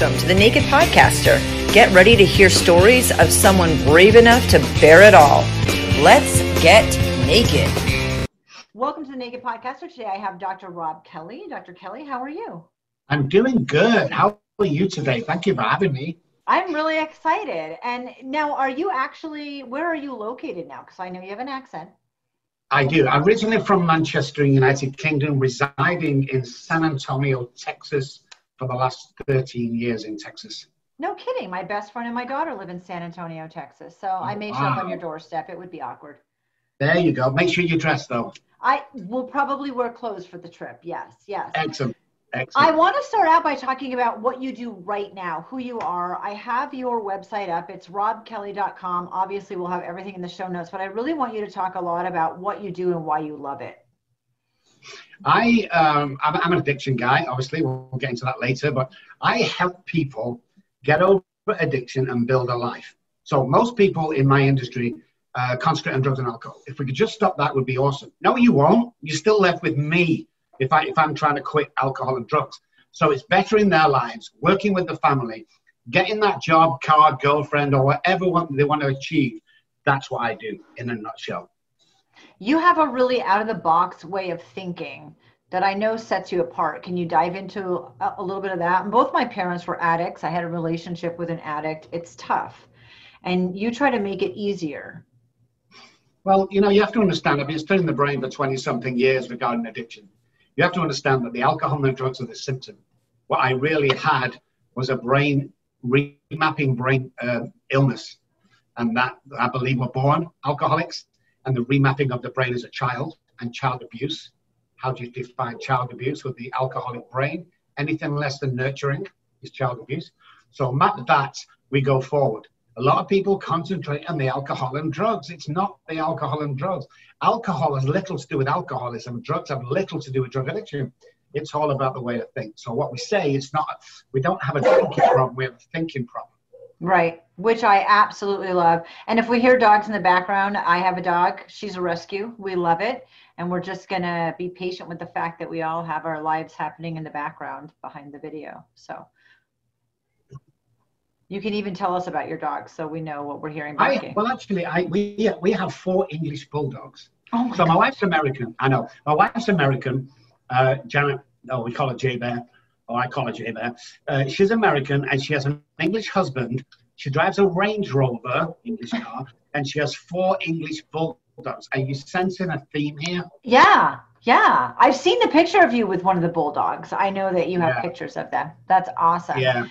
Welcome to the Naked Podcaster. Get ready to hear stories of someone brave enough to bear it all. Let's get naked. Welcome to the Naked Podcaster. Today I have Dr. Rob Kelly. Dr. Kelly, how are you? I'm doing good. How are you today? Thank you for having me. I'm really excited. And now, are you actually, where are you located now? Because I know you have an accent. I do. I'm originally from Manchester, United Kingdom, residing in San Antonio, Texas, for the last 13 years in Texas. No kidding. My best friend and my daughter live in San Antonio, Texas. So I may show up on your doorstep. It would be awkward. There you go. Make sure you dress though. I will probably wear clothes for the trip. Yes, yes. Excellent. Excellent. I want to start out by talking about what you do right now, who you are. I have your website up. It's robkelly.com. Obviously, we'll have everything in the show notes, but I really want you to talk a lot about what you do and why you love it. I um, I'm, I'm, an addiction guy. Obviously, we'll get into that later. But I help people get over addiction and build a life. So most people in my industry uh, concentrate on drugs and alcohol. If we could just stop that, would be awesome. No, you won't. You're still left with me if I if I'm trying to quit alcohol and drugs. So it's better in their lives, working with the family, getting that job, car, girlfriend, or whatever they want to achieve. That's what I do in a nutshell you have a really out of the box way of thinking that I know sets you apart. Can you dive into a, a, little bit of that? And both my parents were addicts. I had a relationship with an addict. It's tough. And you try to make it easier. Well, you know, you have to understand, I've been studying the brain for 20 something years regarding addiction. You have to understand that the alcohol and drugs are the symptom. What I really had was a brain remapping brain uh, illness. And that I believe were born alcoholics and the remapping of the brain as a child and child abuse. How do you define child abuse with the alcoholic brain? Anything less than nurturing is child abuse. So map that, we go forward. A lot of people concentrate on the alcohol and drugs. It's not the alcohol and drugs. Alcohol has little to do with alcoholism. Drugs have little to do with drug addiction. It's all about the way to think. So what we say is not, we don't have a drinking problem, we have a thinking problem. Right, which I absolutely love. And if we hear dogs in the background, I have a dog. She's a rescue. We love it. And we're just going to be patient with the fact that we all have our lives happening in the background behind the video. So you can even tell us about your dog so we know what we're hearing. I, well, actually, I, we, we have four English bulldogs. Oh my so my wife's American. I know. My wife's American. Uh, Janet, oh, we call her J Bear or I call her there. Uh, she's American and she has an English husband. She drives a Range Rover, English car, and she has four English bulldogs. Are you sensing a theme here? Yeah, yeah. I've seen the picture of you with one of the bulldogs. I know that you have yeah. pictures of them. That's awesome. Yeah.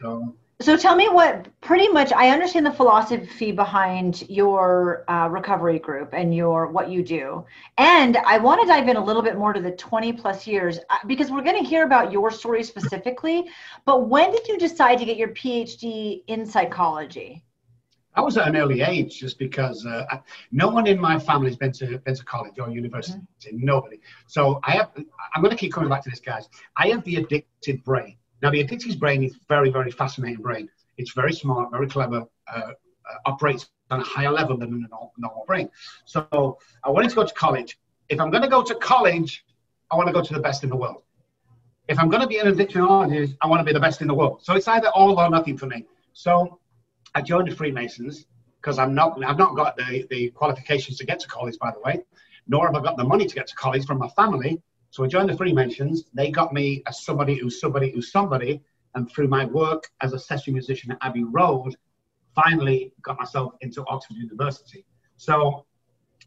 So so tell me what pretty much I understand the philosophy behind your uh, recovery group and your what you do, and I want to dive in a little bit more to the 20 plus years uh, because we're going to hear about your story specifically. But when did you decide to get your PhD in psychology? I was at an early age, just because uh, no one in my family has been to been to college or university. Mm-hmm. Nobody. So I have. I'm going to keep coming back to this, guys. I have the addicted brain. Now, the addicted's brain is very, very fascinating brain. It's very smart, very clever, uh, operates on a higher level than a normal, normal brain. So I wanted to go to college. If I'm going to go to college, I want to go to the best in the world. If I'm going to be an addictionologist, I want to be the best in the world. So it's either all or nothing for me. So I joined the Freemasons because I'm not, I've not got the, the qualifications to get to college, by the way, nor have I got the money to get to college from my family. So I joined the Freemasons. They got me as somebody who's somebody who's somebody. And through my work as a session musician at Abbey Road, finally got myself into Oxford University. So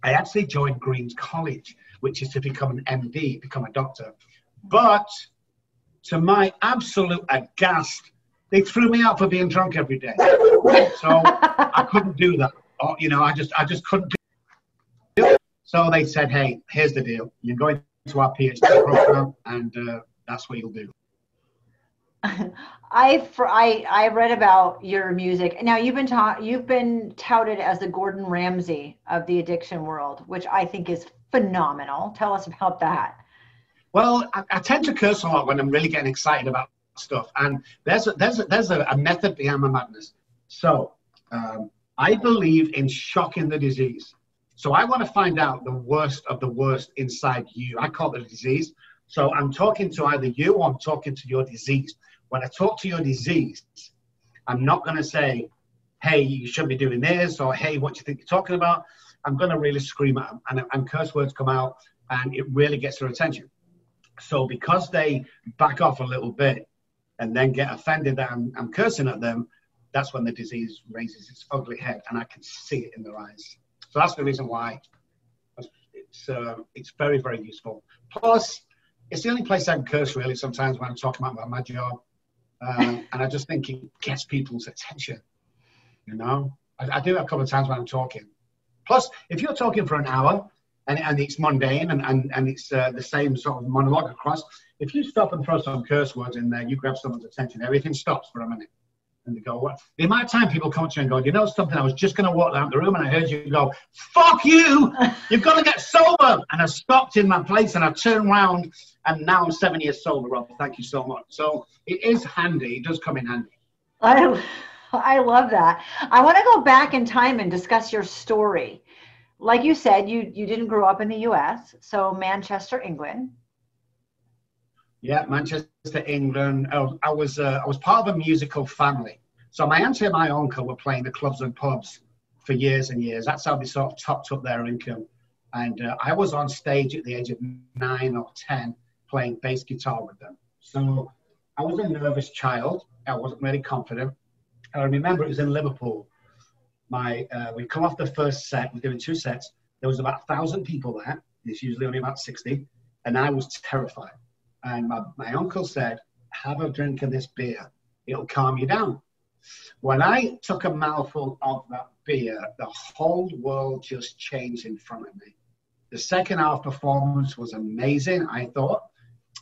I actually joined Green's College, which is to become an MD, become a doctor. But to my absolute aghast, they threw me out for being drunk every day. So I couldn't do that. Or, you know, I just I just couldn't do it. So they said, hey, here's the deal. You're going to our PhD program, and uh, that's what you'll do. I, for, I I read about your music. Now you've been taught you've been touted as the Gordon Ramsay of the addiction world, which I think is phenomenal. Tell us about that. Well, I, I tend to curse a lot when I'm really getting excited about stuff, and there's a, there's a, there's a, a method behind my madness. So um, I believe in shocking the disease. So I want to find out the worst of the worst inside you. I call it a disease. So I'm talking to either you or I'm talking to your disease. when I talk to your disease, I'm not going to say, hey, you should be doing this, or hey, what do you think you're talking about? I'm going to really scream at them, and, and curse words come out, and it really gets their attention. So because they back off a little bit and then get offended that I'm, I'm cursing at them, that's when the disease raises its ugly head, and I can see it in their eyes. So that's the reason why it's uh, it's very very useful. Plus, it's the only place I can curse really sometimes when I'm talking about my job, um, and I just think it gets people's attention. You know, I, I do it a couple of times when I'm talking. Plus, if you're talking for an hour and, and it's mundane and, and, and it's uh, the same sort of monologue across, if you stop and throw some curse words in there, you grab someone's attention, everything stops for a minute. And they go, what? The amount of time people come to you and go, you know something, I was just going to walk out the room and I heard you go, fuck you, you've got to get sober. And I stopped in my place and I turned around and now I'm seven years sober, Rob. Thank you so much. So it is handy. It does come in handy. I, I love that. I want to go back in time and discuss your story. Like you said, you, you didn't grow up in the US, so Manchester, England. Yeah, Manchester, England. Oh, I was uh, I was part of a musical family. So my auntie and my uncle were playing the clubs and pubs for years and years. That's how they sort of topped up their income. And uh, I was on stage at the age of nine or ten playing bass guitar with them. So I was a nervous child. I wasn't really confident. I remember it was in Liverpool. My uh, we come off the first set. We're doing two sets. There was about a thousand people there. It's usually only about sixty, and I was terrified. And my, my uncle said, "Have a drink of this beer. It'll calm you down." When I took a mouthful of that beer, the whole world just changed in front of me. The second half performance was amazing, I thought.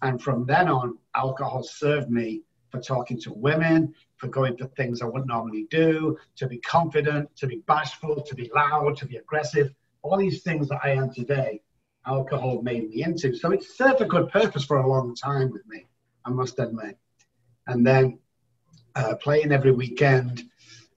And from then on, alcohol served me for talking to women, for going to things I wouldn't normally do, to be confident, to be bashful, to be loud, to be aggressive. All these things that I am today, alcohol made me into. So it served a good purpose for a long time with me, I must admit. And then uh, playing every weekend.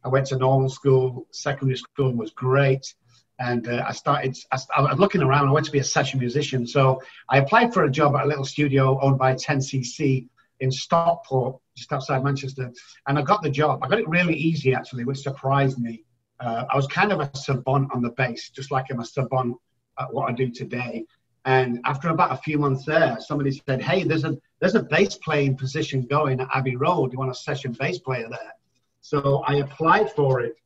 I went to normal school, secondary school was great. And uh, I started, I, I was looking around, I went to be a session musician. So I applied for a job at a little studio owned by 10cc in Stockport, just outside Manchester. And I got the job. I got it really easy, actually, which surprised me. Uh, I was kind of a savant on the bass, just like I'm a savant what I do today. And after about a few months there, somebody said, "Hey, there's a there's a bass playing position going at Abbey Road. You want a session bass player there?" So I applied for it,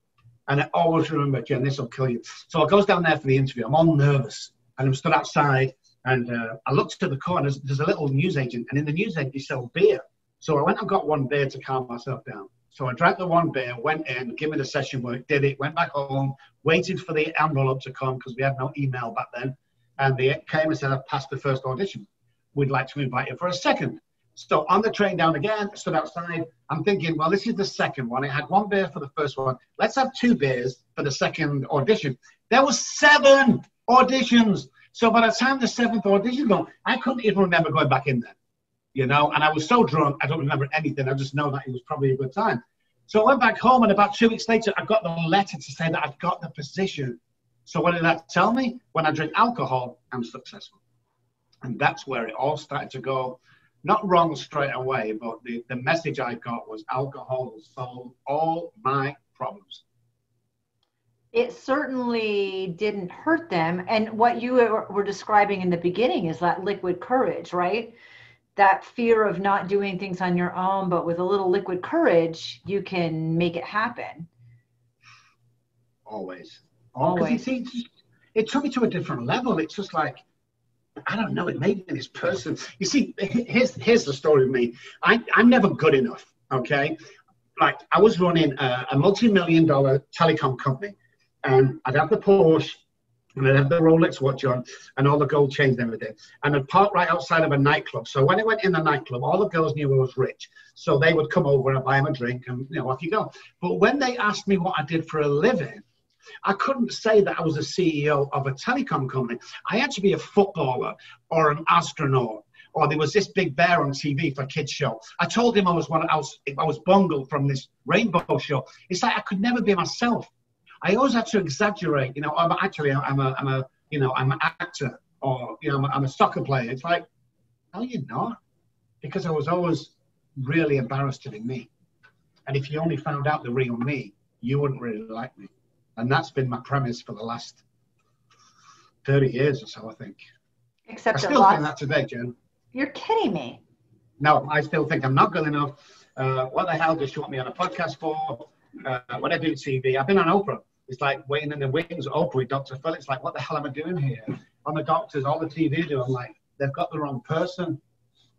and I always remember, Jen, this will kill you. So I goes down there for the interview. I'm all nervous, and I'm stood outside, and uh, I looked to the corner. There's, there's a little newsagent, and in the newsagent they sell beer. So I went and got one beer to calm myself down. So I drank the one beer, went in, gave me the session work, did it, went back home, waited for the envelope to come because we had no email back then. And they came and said, I've passed the first audition. We'd like to invite you for a second. So on the train down again, stood outside. I'm thinking, well, this is the second one. It had one beer for the first one. Let's have two beers for the second audition. There was seven auditions. So by the time the seventh audition gone, I couldn't even remember going back in there you know, and I was so drunk, I don't remember anything. I just know that it was probably a good time. So I went back home, and about two weeks later, I got the letter to say that I'd got the position. So what did that tell me? When I drink alcohol, I'm successful. And that's where it all started to go. Not wrong straight away, but the, the message I got was alcohol will solve all my problems. It certainly didn't hurt them. And what you were describing in the beginning is that liquid courage, right? That fear of not doing things on your own, but with a little liquid courage, you can make it happen. Always. Oh, Always. It, it took me to a different level. It's just like, I don't know, it made me this person. You see, here's, here's the story of me. I, I'm never good enough, okay? Like, I was running a, a multi million dollar telecom company, and I'd have the Porsche, and I'd have the Rolex watch on and all the gold chains and everything. And I'd park right outside of a nightclub. So when I went in the nightclub, all the girls knew I was rich. So they would come over and buy them a drink and, you know, off you go. But when they asked me what I did for a living, I couldn't say that I was a CEO of a telecom company. I had to be a footballer or an astronaut. Or there was this big bear on TV for kids show. I told him I was one. I was I was from this rainbow show. It's like I could never be myself. I always have to exaggerate. You know, I'm actually I'm a I'm a you know I'm an actor or you know I'm a, I'm a soccer player. It's like, no, you're not, because I was always really embarrassed to be me. And if you only found out the real me, you wouldn't really like me. And that's been my premise for the last 30 years or so, I think. Except I still think that today, Jen. You're kidding me. No, I still think I'm not good enough. Uh, what the hell does she want me on a podcast for? Uh, when I do TV, I've been on Oprah. It's like waiting in the wings Oprah with Dr. Phil. It's like, what the hell am I doing here? On the doctors, all the TV do, I'm like, they've got the wrong person.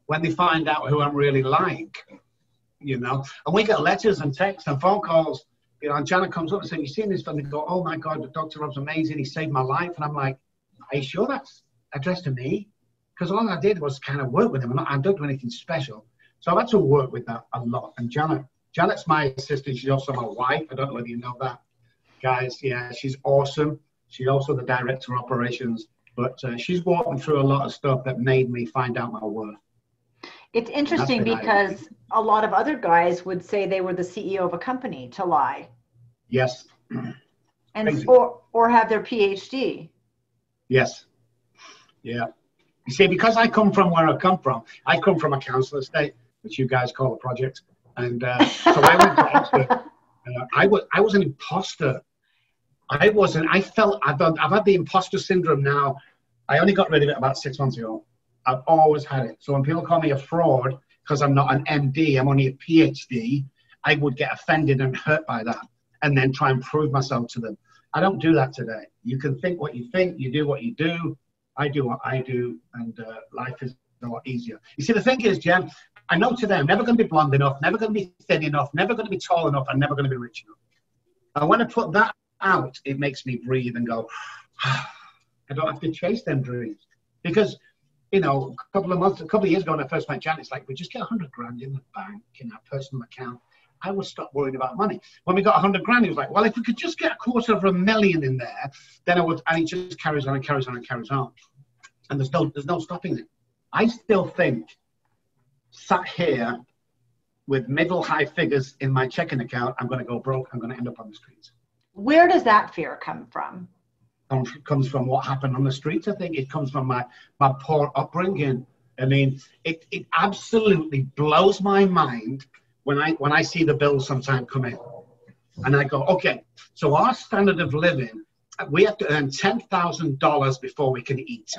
When they find out who I'm really like, you know, and we get letters and texts and phone calls, you know, and Janet comes up and says, you seen this? And they go, oh my God, Dr. Rob's amazing. He saved my life. And I'm like, are you sure that's addressed to me? Because all I did was kind of work with him. I don't do anything special. So I've had to work with that a lot. And Janet, Janet's my assistant. She's also my wife. I don't know whether you know that, guys. Yeah, she's awesome. She's also the director of operations. But uh, she's walked me through a lot of stuff that made me find out my worth. It's interesting because a lot of other guys would say they were the CEO of a company to lie. Yes. And or or have their PhD. Yes. Yeah. You see, because I come from where I come from, I come from a council estate, which you guys call a project, and uh, so I went to Oxford. Uh, I was I was an imposter. I wasn't. I felt I've done, I've had the imposter syndrome now. I only got rid of it about six months ago. I've always had it. So when people call me a fraud because I'm not an MD, I'm only a PhD, I would get offended and hurt by that, and then try and prove myself to them. I don't do that today. You can think what you think, you do what you do. I do what I do, and uh, life is a lot easier. You see, the thing is, Jen, I know today I'm never going to be blonde enough, never going to be thin enough, never going to be tall enough, and never going to be rich enough. And when I put that out, it makes me breathe and go, I don't have to chase them dreams. Because, you know, a couple of months, a couple of years ago when I first met Jan, it's like, we just get 100 grand in the bank in our personal account. I would stop worrying about money. When we got 100 grand, he was like, well, if we could just get a quarter of a million in there, then I would, and it just carries on and carries on and carries on. And there's no, there's no stopping it. I still think, sat here with middle high figures in my checking account, I'm going to go broke. I'm going to end up on the streets. Where does that fear come from? Comes from what happened on the streets. I think it comes from my, my poor upbringing. I mean, it, it absolutely blows my mind when I when I see the bills sometimes come in, and I go, okay, so our standard of living, we have to earn ten thousand dollars before we can eat.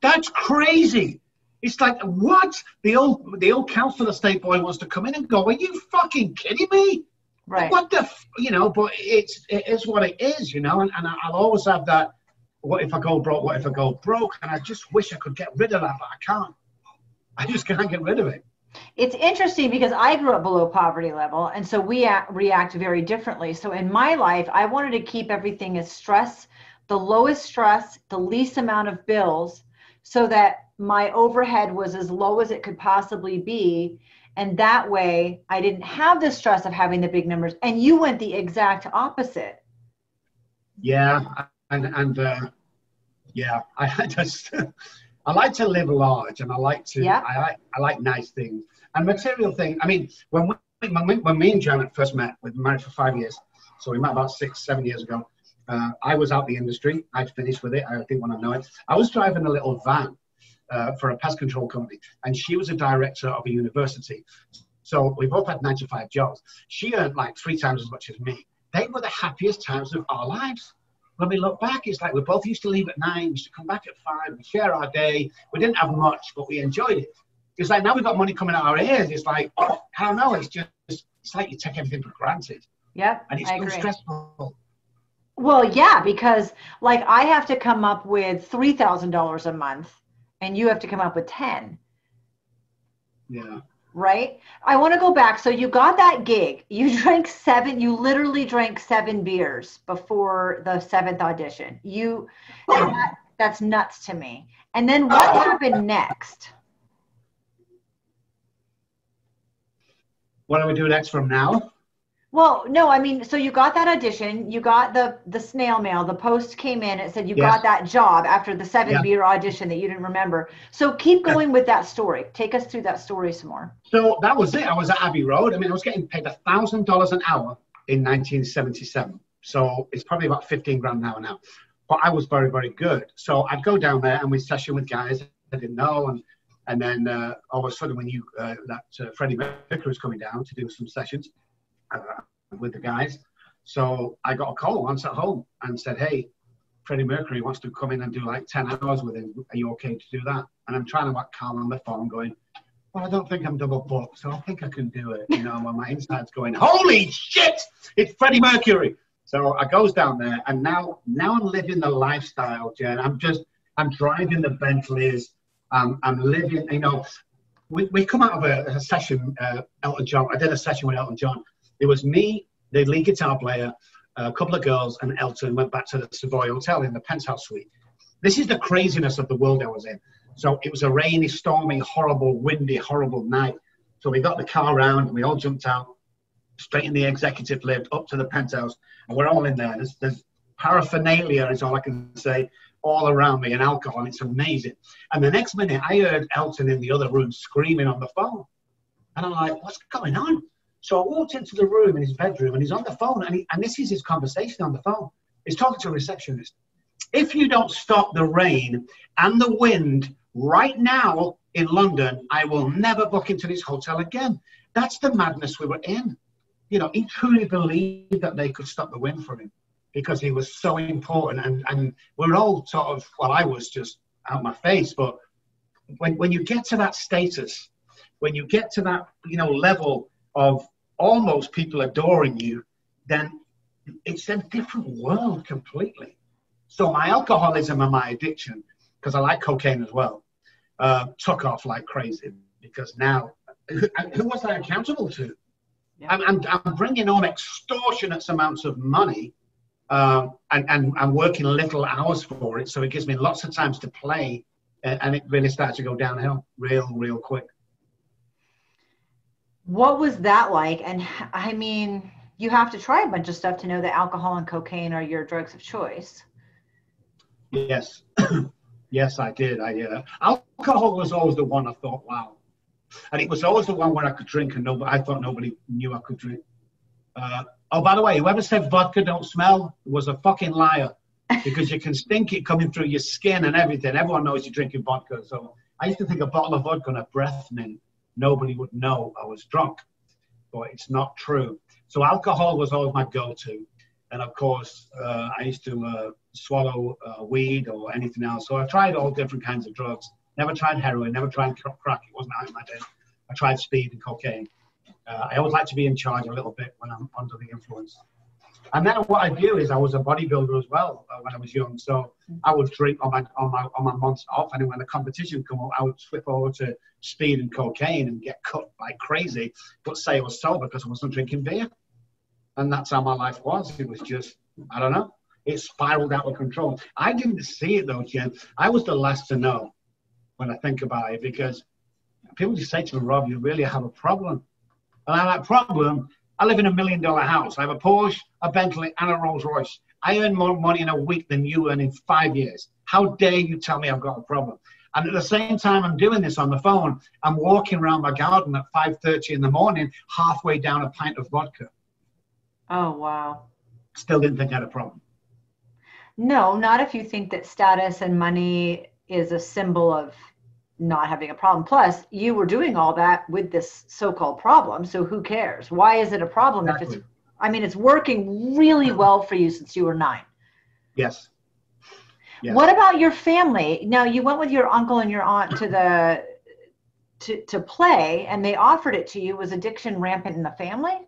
That's crazy. It's like what the old the old council estate boy wants to come in and go. Are you fucking kidding me? Right. What the you know? But it's it is what it is, you know. And, and I'll always have that. What if I go broke? What if I go broke? And I just wish I could get rid of that, but I can't. I just can't get rid of it. It's interesting because I grew up below poverty level, and so we act, react very differently. So in my life, I wanted to keep everything as stress, the lowest stress, the least amount of bills, so that my overhead was as low as it could possibly be. And that way, I didn't have the stress of having the big numbers. And you went the exact opposite. Yeah, and and uh, yeah, I just I like to live large, and I like to. Yeah. I like I like nice things and material things. I mean, when we, when, we, when me and Janet first met, we've been married for five years, so we met about six, seven years ago. Uh, I was out the industry. I'd finished with it. I didn't want to know it. I was driving a little van uh, for a pest control company, and she was a director of a university. So we both had nine to five jobs. She earned like three times as much as me. They were the happiest times of our lives when we look back, it's like we both used to leave at nine, we used to come back at five, we share our day. We didn't have much, but we enjoyed it. It's like now we've got money coming out of our ears. It's like, oh, I don't know. It's just, it's like you take everything for granted. Yeah. And it's so stressful. Well, yeah, because like I have to come up with $3,000 a month and you have to come up with 10. Yeah right? I want to go back. So you got that gig. You drank seven, you literally drank seven beers before the seventh audition. You that, that's nuts to me. And then what happened next? What do we do next from now? Well, no, I mean, so you got that audition, you got the the snail mail, the post came in, it said you yes. got that job after the seven yeah. beer audition that you didn't remember. So keep going yeah. with that story. Take us through that story some more. So that was it. I was at Abbey Road. I mean, I was getting paid a thousand dollars an hour in 1977. So it's probably about 15 grand an hour now. But I was very, very good. So I'd go down there and we'd session with guys I didn't know and And then uh, all of a sudden, when you uh, that uh, Freddie Mercury was coming down to do some sessions uh, with the guys, so I got a call once at home and said, "Hey, Freddie Mercury wants to come in and do like 10 hours with him. Are you okay to do that?" And I'm trying to act calm on the phone, going, "Well, I don't think I'm double booked, so I think I can do it." You know, when my inside's going, "Holy shit, it's Freddie Mercury!" So I goes down there, and now now I'm living the lifestyle, Jen. I'm just I'm driving the Bentleys. Um, I'm living, you know, we, we come out of a, a session, uh, Elton John. I did a session with Elton John. It was me, the lead guitar player, a couple of girls, and Elton went back to the Savoy Hotel in the penthouse suite. This is the craziness of the world I was in. So it was a rainy, stormy, horrible, windy, horrible night. So we got the car around, and we all jumped out, straight in the executive lift up to the penthouse, and we're all in there. There's, there's paraphernalia, is all I can say, all around me and alcohol. It's amazing. And the next minute, I heard Elton in the other room screaming on the phone. And I'm like, what's going on? So I walked into the room in his bedroom and he's on the phone. And, he, and this is his conversation on the phone. He's talking to a receptionist. If you don't stop the rain and the wind right now in London, I will never book into this hotel again. That's the madness we were in. You know, he truly believed that they could stop the wind for him because he was so important. And, and we're all sort of, well, I was just out my face, but when, when you get to that status, when you get to that, you know, level of almost people adoring you, then it's a different world completely. So my alcoholism and my addiction, because I like cocaine as well, uh, took off like crazy because now, who, who was I accountable to? Yeah. I'm, I'm, I'm bringing on extortionate amounts of money um, and, and I'm working little hours for it. So it gives me lots of times to play, and, and it really starts to go downhill real, real quick. What was that like? And I mean, you have to try a bunch of stuff to know that alcohol and cocaine are your drugs of choice. Yes, yes, I did. I uh, alcohol was always the one I thought, wow, and it was always the one where I could drink and nobody. I thought nobody knew I could drink. Uh, oh, by the way, whoever said vodka don't smell was a fucking liar because you can stink it coming through your skin and everything. Everyone knows you're drinking vodka. So I used to think a bottle of vodka and a breath mint, nobody would know I was drunk, but it's not true. So alcohol was always my go-to. And of course, uh, I used to uh, swallow uh, weed or anything else. So I tried all different kinds of drugs. Never tried heroin, never tried crack. It wasn't out of my day. I tried speed and cocaine. Uh, I always like to be in charge a little bit when I'm under the influence. And then what I do is I was a bodybuilder as well uh, when I was young. So I would drink on my on my on my months off, and then when the competition come up, I would flip over to speed and cocaine and get cut like crazy. But say I was sober because I wasn't drinking beer, and that's how my life was. It was just I don't know. It spiraled out of control. I didn't see it though, Jen. I was the last to know when I think about it because people just say to me, Rob, you really have a problem. And I have that problem. I live in a million dollar house. I have a Porsche, a Bentley, and a Rolls Royce. I earn more money in a week than you earn in five years. How dare you tell me I've got a problem? And at the same time I'm doing this on the phone, I'm walking around my garden at 5.30 in the morning, halfway down a pint of vodka. Oh, wow. Still didn't think I had a problem. No, not if you think that status and money is a symbol of not having a problem. Plus, you were doing all that with this so-called problem. So who cares? Why is it a problem exactly. if it's I mean it's working really well for you since you were 9. Yes. yes. What about your family? Now you went with your uncle and your aunt to the to, to play and they offered it to you. Was addiction rampant in the family?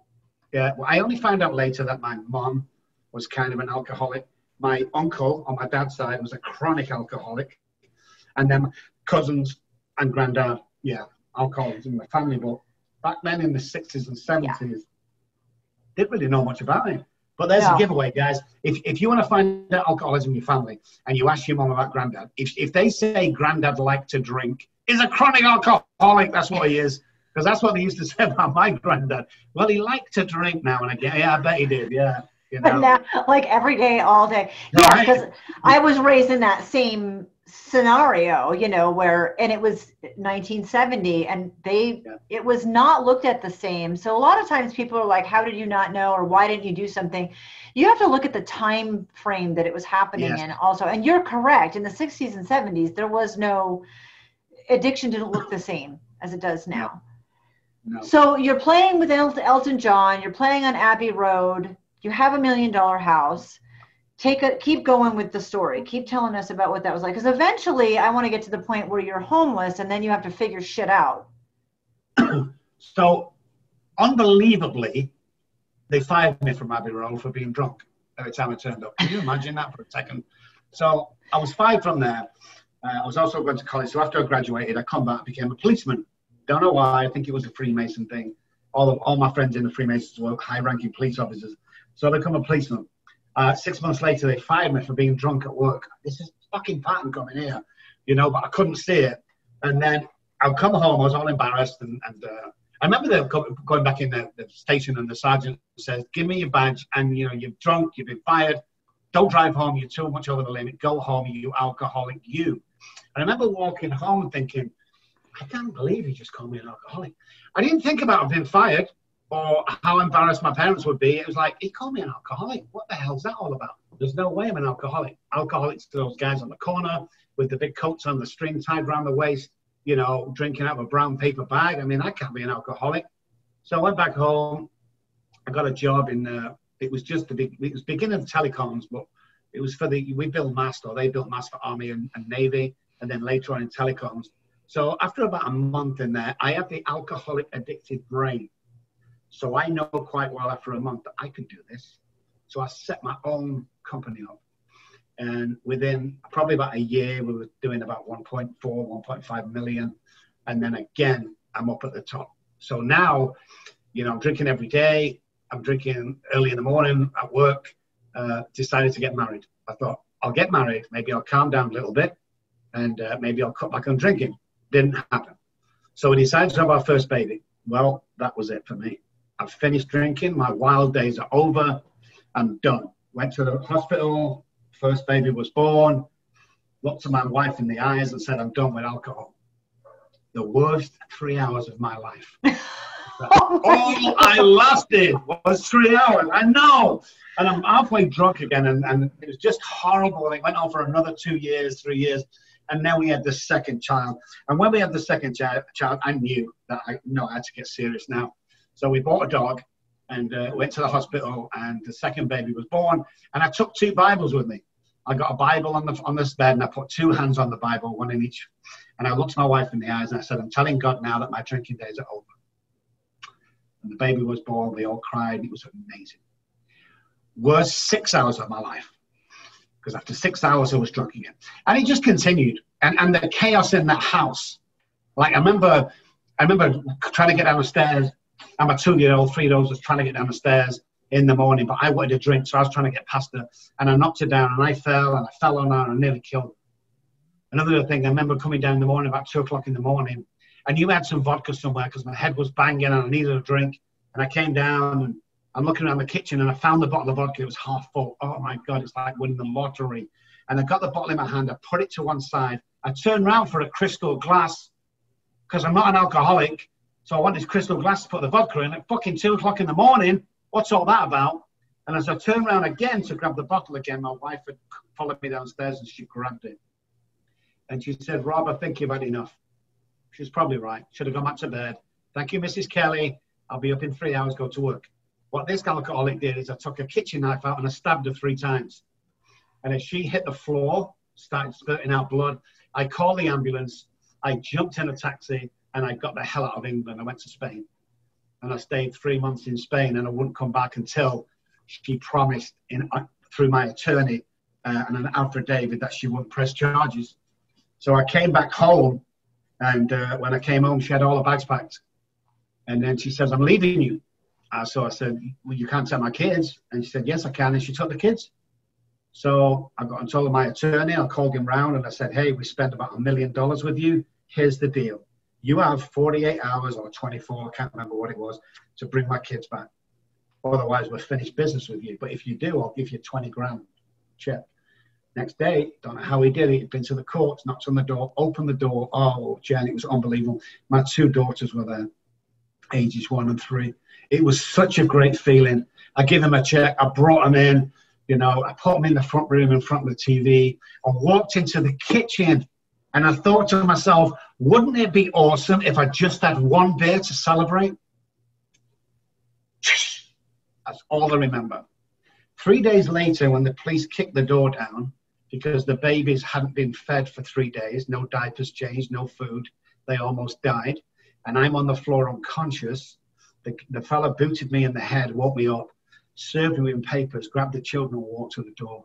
Yeah, well, I only found out later that my mom was kind of an alcoholic. My uncle on my dad's side was a chronic alcoholic. And then cousins and granddad, yeah, alcoholics in the family. But back then in the 60s and 70s, yeah. didn't really know much about it. But there's a giveaway, guys. If, if you want to find out alcoholism in your family and you ask your mom about granddad, if, if they say granddad liked to drink, is a chronic alcoholic, that's what he is. Because that's what they used to say about my granddad. Well, he liked to drink now and again. Yeah, I bet he did. Yeah. You know? But now, like every day, all day. Yeah, because I was raised in that same scenario you know where and it was 1970 and they yeah. it was not looked at the same so a lot of times people are like how did you not know or why didn't you do something you have to look at the time frame that it was happening yes. in also and you're correct in the 60s and 70s there was no addiction didn't look the same as it does now. No. So you're playing with El- Elton John. You're playing on Abbey Road. You have a million dollar house. Take a keep going with the story. Keep telling us about what that was like. Because eventually, I want to get to the point where you're homeless, and then you have to figure shit out. So, unbelievably, they fired me from Abbey Road for being drunk every time I turned up. Can you imagine that for a second? So I was fired from there. Uh, I was also going to college. So after I graduated, I come back, became a policeman. Don't know why. I think it was a Freemason thing. All of all my friends in the Freemasons were high-ranking police officers. So I become a policeman. Uh, six months later, they fired me for being drunk at work. This is fucking pattern coming here, you know. But I couldn't see it. And then I'll come home. I was all embarrassed, and, and uh, I remember them going back in the, the station, and the sergeant says, "Give me your badge, and you know you're drunk, you've been fired. Don't drive home. You're too much over the limit. Go home, you alcoholic, you." I remember walking home thinking, I can't believe he just called me an alcoholic. I didn't think about being fired or how embarrassed my parents would be. It was like, he called me an alcoholic. What the hell's that all about? There's no way I'm an alcoholic. Alcoholics are those guys on the corner with the big coats on the string tied around the waist, you know, drinking out of a brown paper bag. I mean, I can't be an alcoholic. So I went back home. I got a job in, uh, it was just the big, it was beginning of telecoms, but it was for the, we built mast or they built mast for Army and, and Navy, and then later on in telecoms. So after about a month in there, I had the alcoholic addicted brain. So I know quite well after a month that I could do this. So I set my own company up. And within probably about a year, we were doing about 1.4, 1.5 million. And then again, I'm up at the top. So now, you know, I'm drinking every day. I'm drinking early in the morning at work. Uh, decided to get married. I thought, I'll get married. Maybe I'll calm down a little bit and uh, maybe I'll cut back on drinking. Didn't happen. So we decided to have our first baby. Well, that was it for me. I've finished drinking. My wild days are over. I'm done. Went to the hospital. First baby was born. Looked at my wife in the eyes and said, I'm done with alcohol. The worst three hours of my life. All I lasted was three hours. I know. And I'm halfway drunk again. And, and it was just horrible. And it went on for another two years, three years. And then we had the second child. And when we had the second child, child I knew that I know I had to get serious now. So we bought a dog and uh, went to the hospital. And the second baby was born. And I took two Bibles with me. I got a Bible on the on this bed, and I put two hands on the Bible, one in each. And I looked my wife in the eyes, and I said, "I'm telling God now that my drinking days are over." And the baby was born. We all cried. It was amazing. Worst six hours of my life, because after six hours I was drunk again, and it just continued. And and the chaos in that house, like I remember, I remember trying to get down the stairs, and my two-year-old, three-year-old was trying to get down the stairs in the morning, but I wanted a drink, so I was trying to get past her, and I knocked her down, and I fell, and I fell on her, and I nearly killed her. Another thing, I remember coming down in the morning about two o'clock in the morning, and you had some vodka somewhere because my head was banging and I needed a drink, and I came down and I'm looking around the kitchen and I found the bottle of vodka. It was half full. Oh my god, it's like winning the lottery. And I got the bottle in my hand. I put it to one side. I turned around for a crystal glass because I'm not an alcoholic. So I want this crystal glass to put the vodka in at fucking two o'clock in the morning. What's all that about? And as I turned around again to grab the bottle again, my wife had followed me downstairs and she grabbed it. And she said, Rob, I think you've had enough. She was probably right. Should have gone back to bed. Thank you, Mrs. Kelly. I'll be up in three hours, go to work. What this alcoholic did is I took a kitchen knife out and I stabbed her three times. And as she hit the floor, started spurting out blood, I called the ambulance. I jumped in a taxi and I got the hell out of England. I went to Spain. And I stayed three months in Spain and I wouldn't come back until she promised in uh, through my attorney uh, and an affidavit that she wouldn't press charges. So I came back home and uh, when I came home, she had all her bags packed. And then she says, I'm leaving you. Uh, so I said, Well, you can't take my kids. And she said, Yes, I can. And she took the kids. So I got and told my attorney, I called him round and I said, Hey, we spent about a million dollars with you. Here's the deal. You have 48 hours or 24, I can't remember what it was, to bring my kids back. Otherwise, we'll finish business with you. But if you do, I'll give you 20 grand check. Next day, don't know how he did it. He'd been to the courts, knocked on the door, opened the door. Oh, Jen, it was unbelievable. My two daughters were there, ages one and three. It was such a great feeling. I give them a check. I brought them in. You know, I put them in the front room in front of the TV. I walked into the kitchen And I thought to myself, wouldn't it be awesome if I just had one beer to celebrate? That's all I remember. Three days later, when the police kicked the door down because the babies hadn't been fed for three days, no diapers changed, no food, they almost died, and I'm on the floor unconscious, the, the fella booted me in the head, woke me up, served me in papers, grabbed the children, and walked to the door.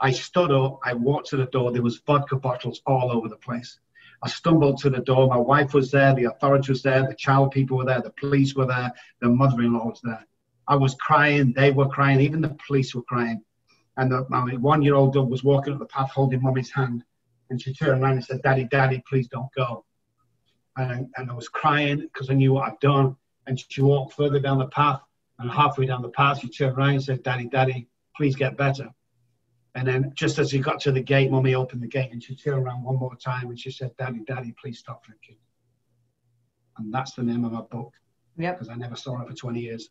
I stood up, I walked to the door, there was vodka bottles all over the place. I stumbled to the door, my wife was there, the authorities was there, the child people were there, the police were there, the mother-in-law was there. I was crying, they were crying, even the police were crying. And the, my one-year-old dog was walking up the path holding mommy's hand. And she turned around and said, Daddy, Daddy, please don't go. And, and I was crying because I knew what I'd done. And she walked further down the path. And halfway down the path, she turned around and said, Daddy, Daddy, please get better. And then just as he got to the gate, Mummy opened the gate and she turned around one more time and she said, Daddy, Daddy, please stop drinking. And that's the name of my book. Yeah. Because I never saw her for 20 years.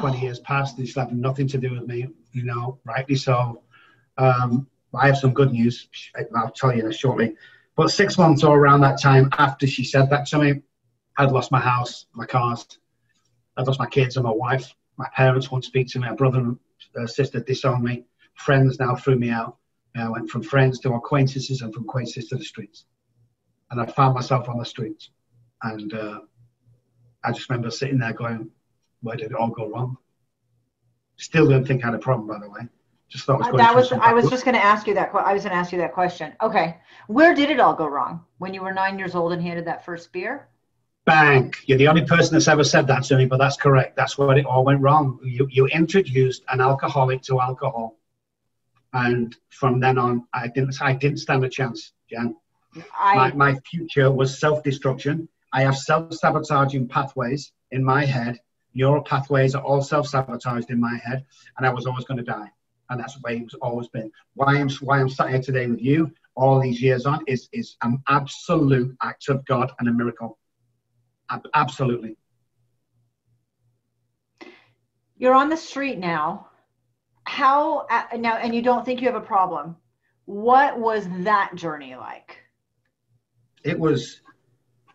20 years passed, it's had nothing to do with me, you know, rightly so. Um, I have some good news. I'll tell you shortly. But six months or around that time after she said that to me, I'd lost my house, my cars, I'd lost my kids and my wife. My parents won't speak to me. My brother and uh, sister disowned me. Friends now threw me out. I went from friends to acquaintances and from acquaintances to the streets. And I found myself on the streets. And uh, I just remember sitting there going, where did it all go wrong? Still don't think I had a problem, by the way. Just thought was uh, that was I was just going to ask you that. I was going to ask you that question. Okay, where did it all go wrong? When you were nine years old and handed that first beer? Bang! You're the only person that's ever said that to me, but that's correct. That's where it all went wrong. You you introduced an alcoholic to alcohol, and from then on, I didn't I didn't stand a chance, Jan. I, my, my future was self-destruction. I have self-sabotaging pathways in my head neural pathways are all self-sabotaged in my head, and I was always going to die. And that's the way it's always been. Why I'm why I'm sat here today with you all these years on is is an absolute act of God and a miracle. Absolutely. You're on the street now. How uh, now? And you don't think you have a problem? What was that journey like? It was.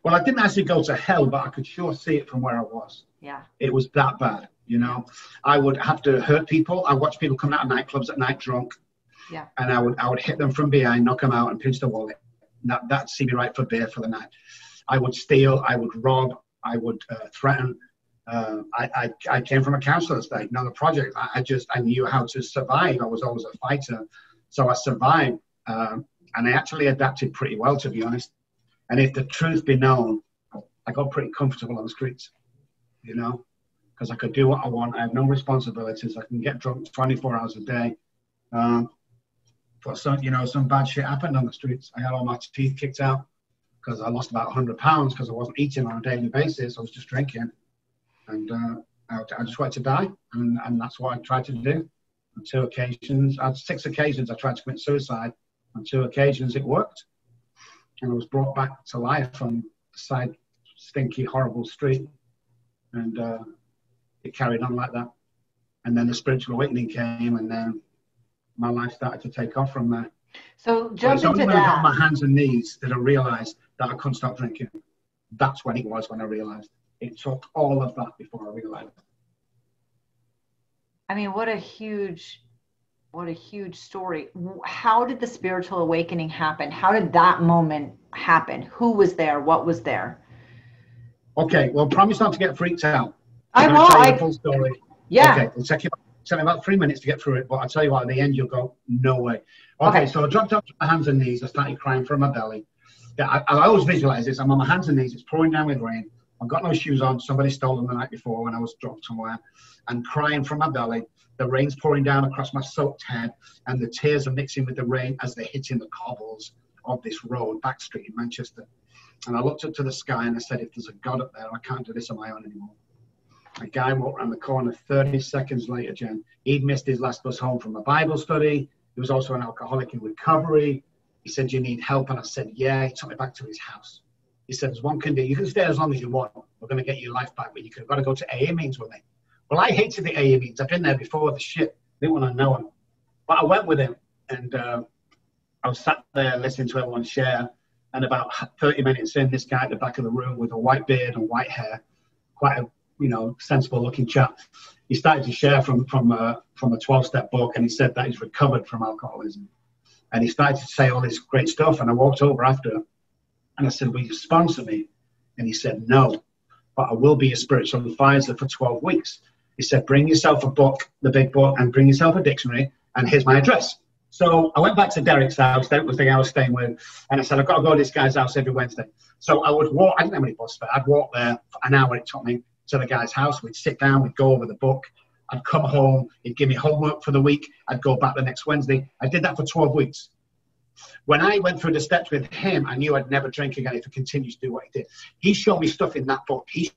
Well, I didn't actually go to hell, but I could sure see it from where I was. Yeah. It was that bad. You know, I would have to hurt people. I watched people come out of nightclubs at night drunk. Yeah. And I would I would hit them from behind, knock them out, and pinch the wallet. That that see me right for beer for the night. I would steal. I would rob. I would uh, threaten. Uh, I, I, came from a council estate, another project. I, I, just I knew how to survive. I was always a fighter, so I survived, um, and I actually adapted pretty well, to be honest. And if the truth be known, I got pretty comfortable on the streets you know, because I could do what I want. I have no responsibilities. I can get drunk 24 hours a day. Um, but some, you know, some bad shit happened on the streets. I had all my teeth kicked out because I lost about 100 pounds because I wasn't eating on a daily basis. I was just drinking, and uh, I, I, just wanted to die, and, and that's what I tried to do. On two occasions, on six occasions, I tried to commit suicide. On two occasions, it worked, and I was brought back to life on a side stinky, horrible street and uh, it carried on like that. And then the spiritual awakening came, and then my life started to take off from there. So jump only into that. On my hands and knees that I realised that I couldn't stop drinking. That's when it was when I realised. It took all of that before I realised. I mean, what a huge, what a huge story. How did the spiritual awakening happen? How did that moment happen? Who was there? What was there? Okay, well, promise not to get freaked out. I will. Tell you the full story. Yeah. Okay, it'll take you take me about three minutes to get through it, but I'll tell you what, at the end you'll go, no way. Okay, okay. so I dropped to my hands and knees. I started crying from my belly. Yeah, I, I always visualize this. I'm on my hands and knees. It's pouring down with rain. I've got no shoes on. Somebody stole them the night before when I was dropped somewhere. And crying from my belly. The rain's pouring down across my soaked head, and the tears are mixing with the rain as they're hitting the cobbles of this road, back street in Manchester. And I looked up to the sky and I said, if there's a God up there, I can't do this on my own anymore. A guy walked around the corner 30 seconds later, Jen. He'd missed his last bus home from a Bible study. He was also an alcoholic in recovery. He said, You need help? And I said, Yeah. He took me back to his house. He said, There's one condition. You can stay as long as you want. We're going to get your life back, but you've got to go to AA meetings with me. Well, I hated the AA meetings. I've been there before, the shit. Didn't want to know him. But I went with him. And uh, I was sat there listening to everyone share, and about 30 minutes in, this guy at the back of the room with a white beard and white hair, quite a you know sensible looking chap, he started to share from from a from a 12 step book, and he said that he's recovered from alcoholism, and he started to say all this great stuff, and I walked over after, and I said, "Will you sponsor me?" And he said, "No, but I will be a spiritual advisor for 12 weeks." He said, "Bring yourself a book, the big book, and bring yourself a dictionary, and here's my address." So I went back to Derek's house. Derek was the guy I was staying with. And I said, I've got to go to this guy's house every Wednesday. So I would walk, I didn't have any bus fare. I'd walk there for an hour. It took me to the guy's house. We'd sit down, we'd go over the book. I'd come home, he'd give me homework for the week. I'd go back the next Wednesday. I did that for 12 weeks. When I went through the steps with him, I knew I'd never drink again if I continued to do what he did. He showed me stuff in that book. He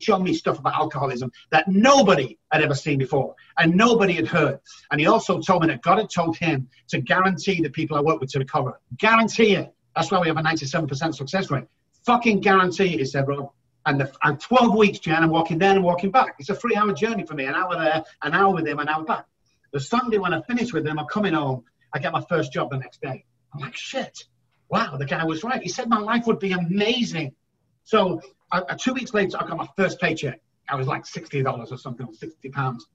showed me stuff about alcoholism that nobody had ever seen before and nobody had heard. And he also told me that God had told him to guarantee the people I work with to recover. Guarantee it. That's why we have a 97% success rate. Fucking guarantee it, he said, Rob. And, the, and 12 weeks, Jan, I'm walking there and walking back. It's a three hour journey for me, an hour there, an hour with him, an hour back. The Sunday when I finish with them, I'm coming home, I get my first job the next day. I'm like, shit, wow, the guy was right. He said my life would be amazing. So uh, two weeks later, I got my first paycheck. I was like sixty dollars or something, or sixty pounds.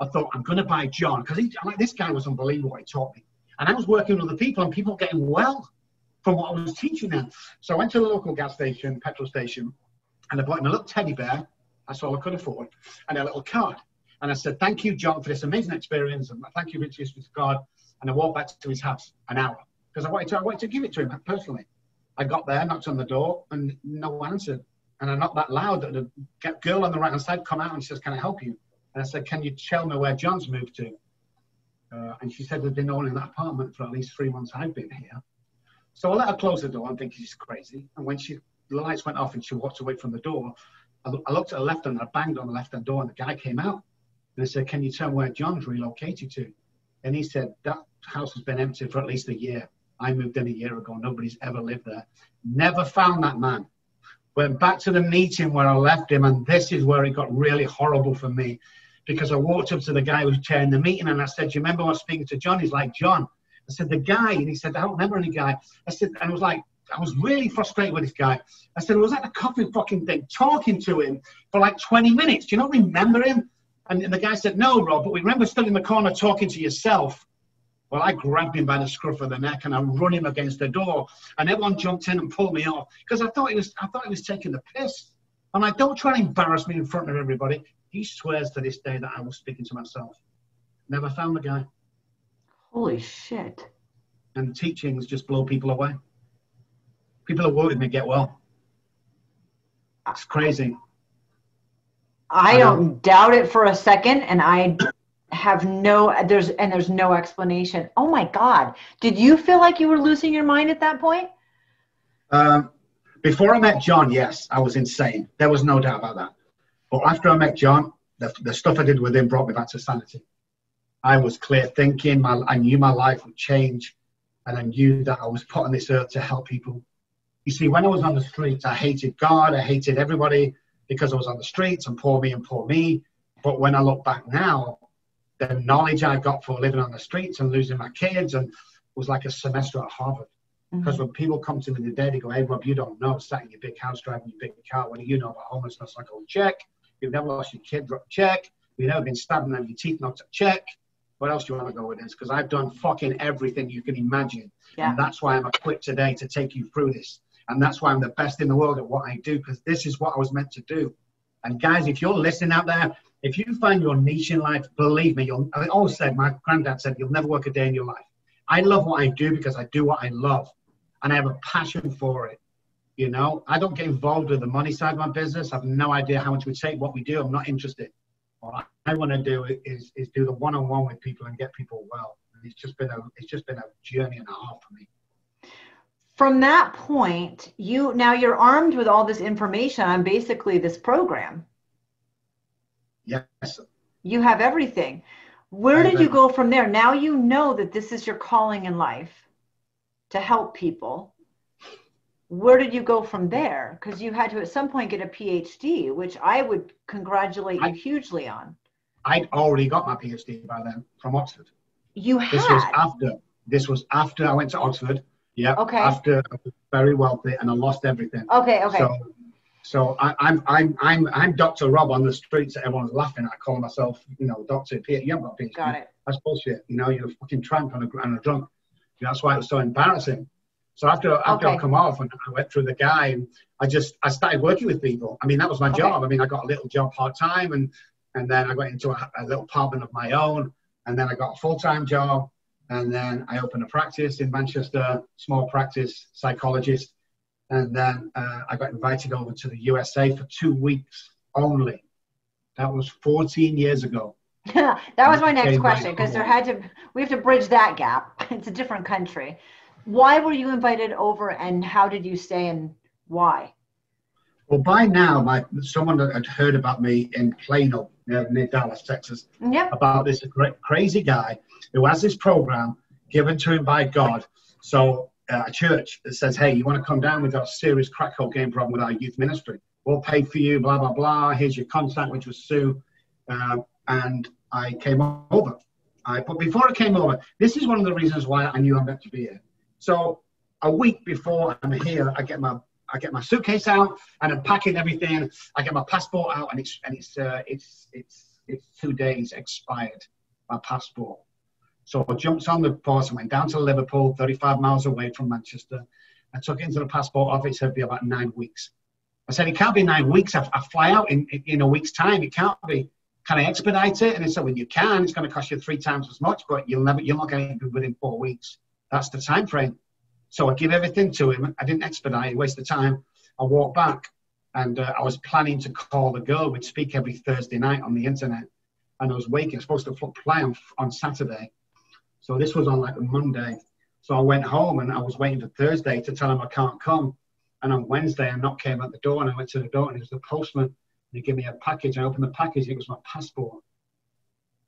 I thought I'm going to buy John because like this guy was unbelievable. He taught me, and I was working with other people, and people getting well from what I was teaching them. So I went to the local gas station, petrol station, and I bought him a little teddy bear. That's all I could afford, and a little card. And I said, "Thank you, John, for this amazing experience, and thank you for this card." And I walked back to his house an hour because I wanted to. I wanted to give it to him personally. I got there, knocked on the door, and no one answered and I'm not that loud that the girl on the right hand side come out and says, "Can I help you?" And I said, "Can you tell me where John's moved to?" Uh, and she said they've been all in that apartment for at least three months. I've been here, so I let her close the door and think she's crazy. And when she the lights went off and she walked away from the door, I, I looked at the left and I banged on the left hand door, and the guy came out and I said, "Can you tell where John's relocated to?" And he said, "That house has been empty for at least a year. I moved in a year ago. Nobody's ever lived there. Never found that man." Went back to the meeting where I left him, and this is where it got really horrible for me because I walked up to the guy who was chairing the meeting and I said, Do you remember I was speaking to John? He's like, John. I said, The guy. And he said, I don't remember any guy. I said, and I was like, I was really frustrated with this guy. I said, I was at the coffee fucking thing talking to him for like 20 minutes. Do you not remember him? And the guy said, No, Rob, but we remember still in the corner talking to yourself. Well, I grabbed him by the scruff of the neck and I run him against the door. And everyone jumped in and pulled me off because I thought he was I thought he was taking the piss. And I'm don't try and embarrass me in front of everybody. He swears to this day that I was speaking to myself. Never found the guy. Holy shit. And the teachings just blow people away. People who work with me get well. It's crazy. I don't doubt it for a second, and I have no there's and there's no explanation. Oh my god. Did you feel like you were losing your mind at that point? Um, before i met john yes i was insane. There was no doubt about that. But after i met john the, the stuff i did with him brought me back to sanity. I was clear thinking my, i knew my life would change and i knew that i was put on this earth to help people. You see when i was on the streets i hated god i hated everybody because i was on the streets and poor me and poor me but when i look back now the knowledge I got for living on the streets and losing my kids and was like a semester at Harvard. Mm-hmm. Because when people come to me today, they go, Hey, Rob, you don't know, sat in your big house driving your big car. What do you know about homelessness? I go, Check. You've never lost your kid, drop check. You've never been stabbed and have your teeth knocked out, check. What else do you want to go with this? Because I've done fucking everything you can imagine. Yeah. And that's why I'm equipped today to take you through this. And that's why I'm the best in the world at what I do, because this is what I was meant to do. And guys, if you're listening out there if you find your niche in life, believe me, you'll, I always said, my granddad said, you'll never work a day in your life. I love what I do because I do what I love and I have a passion for it. You know, I don't get involved with the money side of my business. I have no idea how much we take, what we do. I'm not interested. What I want to do is, is do the one-on-one with people and get people well. And it's just been a, it's just been a journey and a half for me from that point you now you're armed with all this information on basically this program Yes. You have everything. Where did you go from there? Now you know that this is your calling in life to help people. Where did you go from there? Because you had to at some point get a PhD, which I would congratulate you hugely on. I'd already got my PhD by then from Oxford. You had. This was after. This was after I went to Oxford. Yeah. Okay. After I was very wealthy and I lost everything. Okay. Okay. So, so I, I'm I'm I'm I'm Dr. Rob on the streets that everyone's laughing at. I call myself, you know, Doctor P. You haven't got a PhD. Got it. That's bullshit. You know, you're a fucking tramp and a, and a drunk. You know, that's why it was so embarrassing. So after after Okay. I come off and I went through the guy and I just I started working with people. I mean that was my Okay. job. I mean I got a little job part time and and then I got into a, a little apartment of my own and then I got a full time job and then I opened a practice in Manchester, small practice psychologist, and then uh, I got invited over to the USA for two weeks only. That was 14 years ago. that was my next question because there had to we have to bridge that gap. It's a different country. Why were you invited over and how did you stay and why? Well, by now, my someone had heard about me in Plano, near, near Dallas, Texas, Yep. about this crazy guy who has this program given to him by God. So uh, a church that says, "Hey, you want to come down? We've got a serious crack game problem with our youth ministry. We'll pay for you. Blah blah blah. Here's your contact, which was Sue." Um, and I came over. I, but before I came over, this is one of the reasons why I knew I'm meant to be here. So a week before I'm here, I get my I get my suitcase out and I'm packing everything. I get my passport out and it's and it's uh, it's it's it's two days expired. My passport. So I jumped on the bus and went down to Liverpool, 35 miles away from Manchester. I took it into the passport office. It'd be about nine weeks. I said it can't be nine weeks. I, I fly out in, in a week's time. It can't be. Can I expedite it? And they said, well, you can. It's going to cost you three times as much, but you'll never you'll not get it within four weeks. That's the time frame. So I give everything to him. I didn't expedite, waste the time. I walked back and uh, I was planning to call the girl. We'd speak every Thursday night on the internet. And I was waking, I was supposed to fly on, on Saturday. So this was on like a Monday. So I went home and I was waiting for Thursday to tell him I can't come. And on Wednesday, a knock came at the door and I went to the door and it was the postman. He gave me a package. I opened the package. It was my passport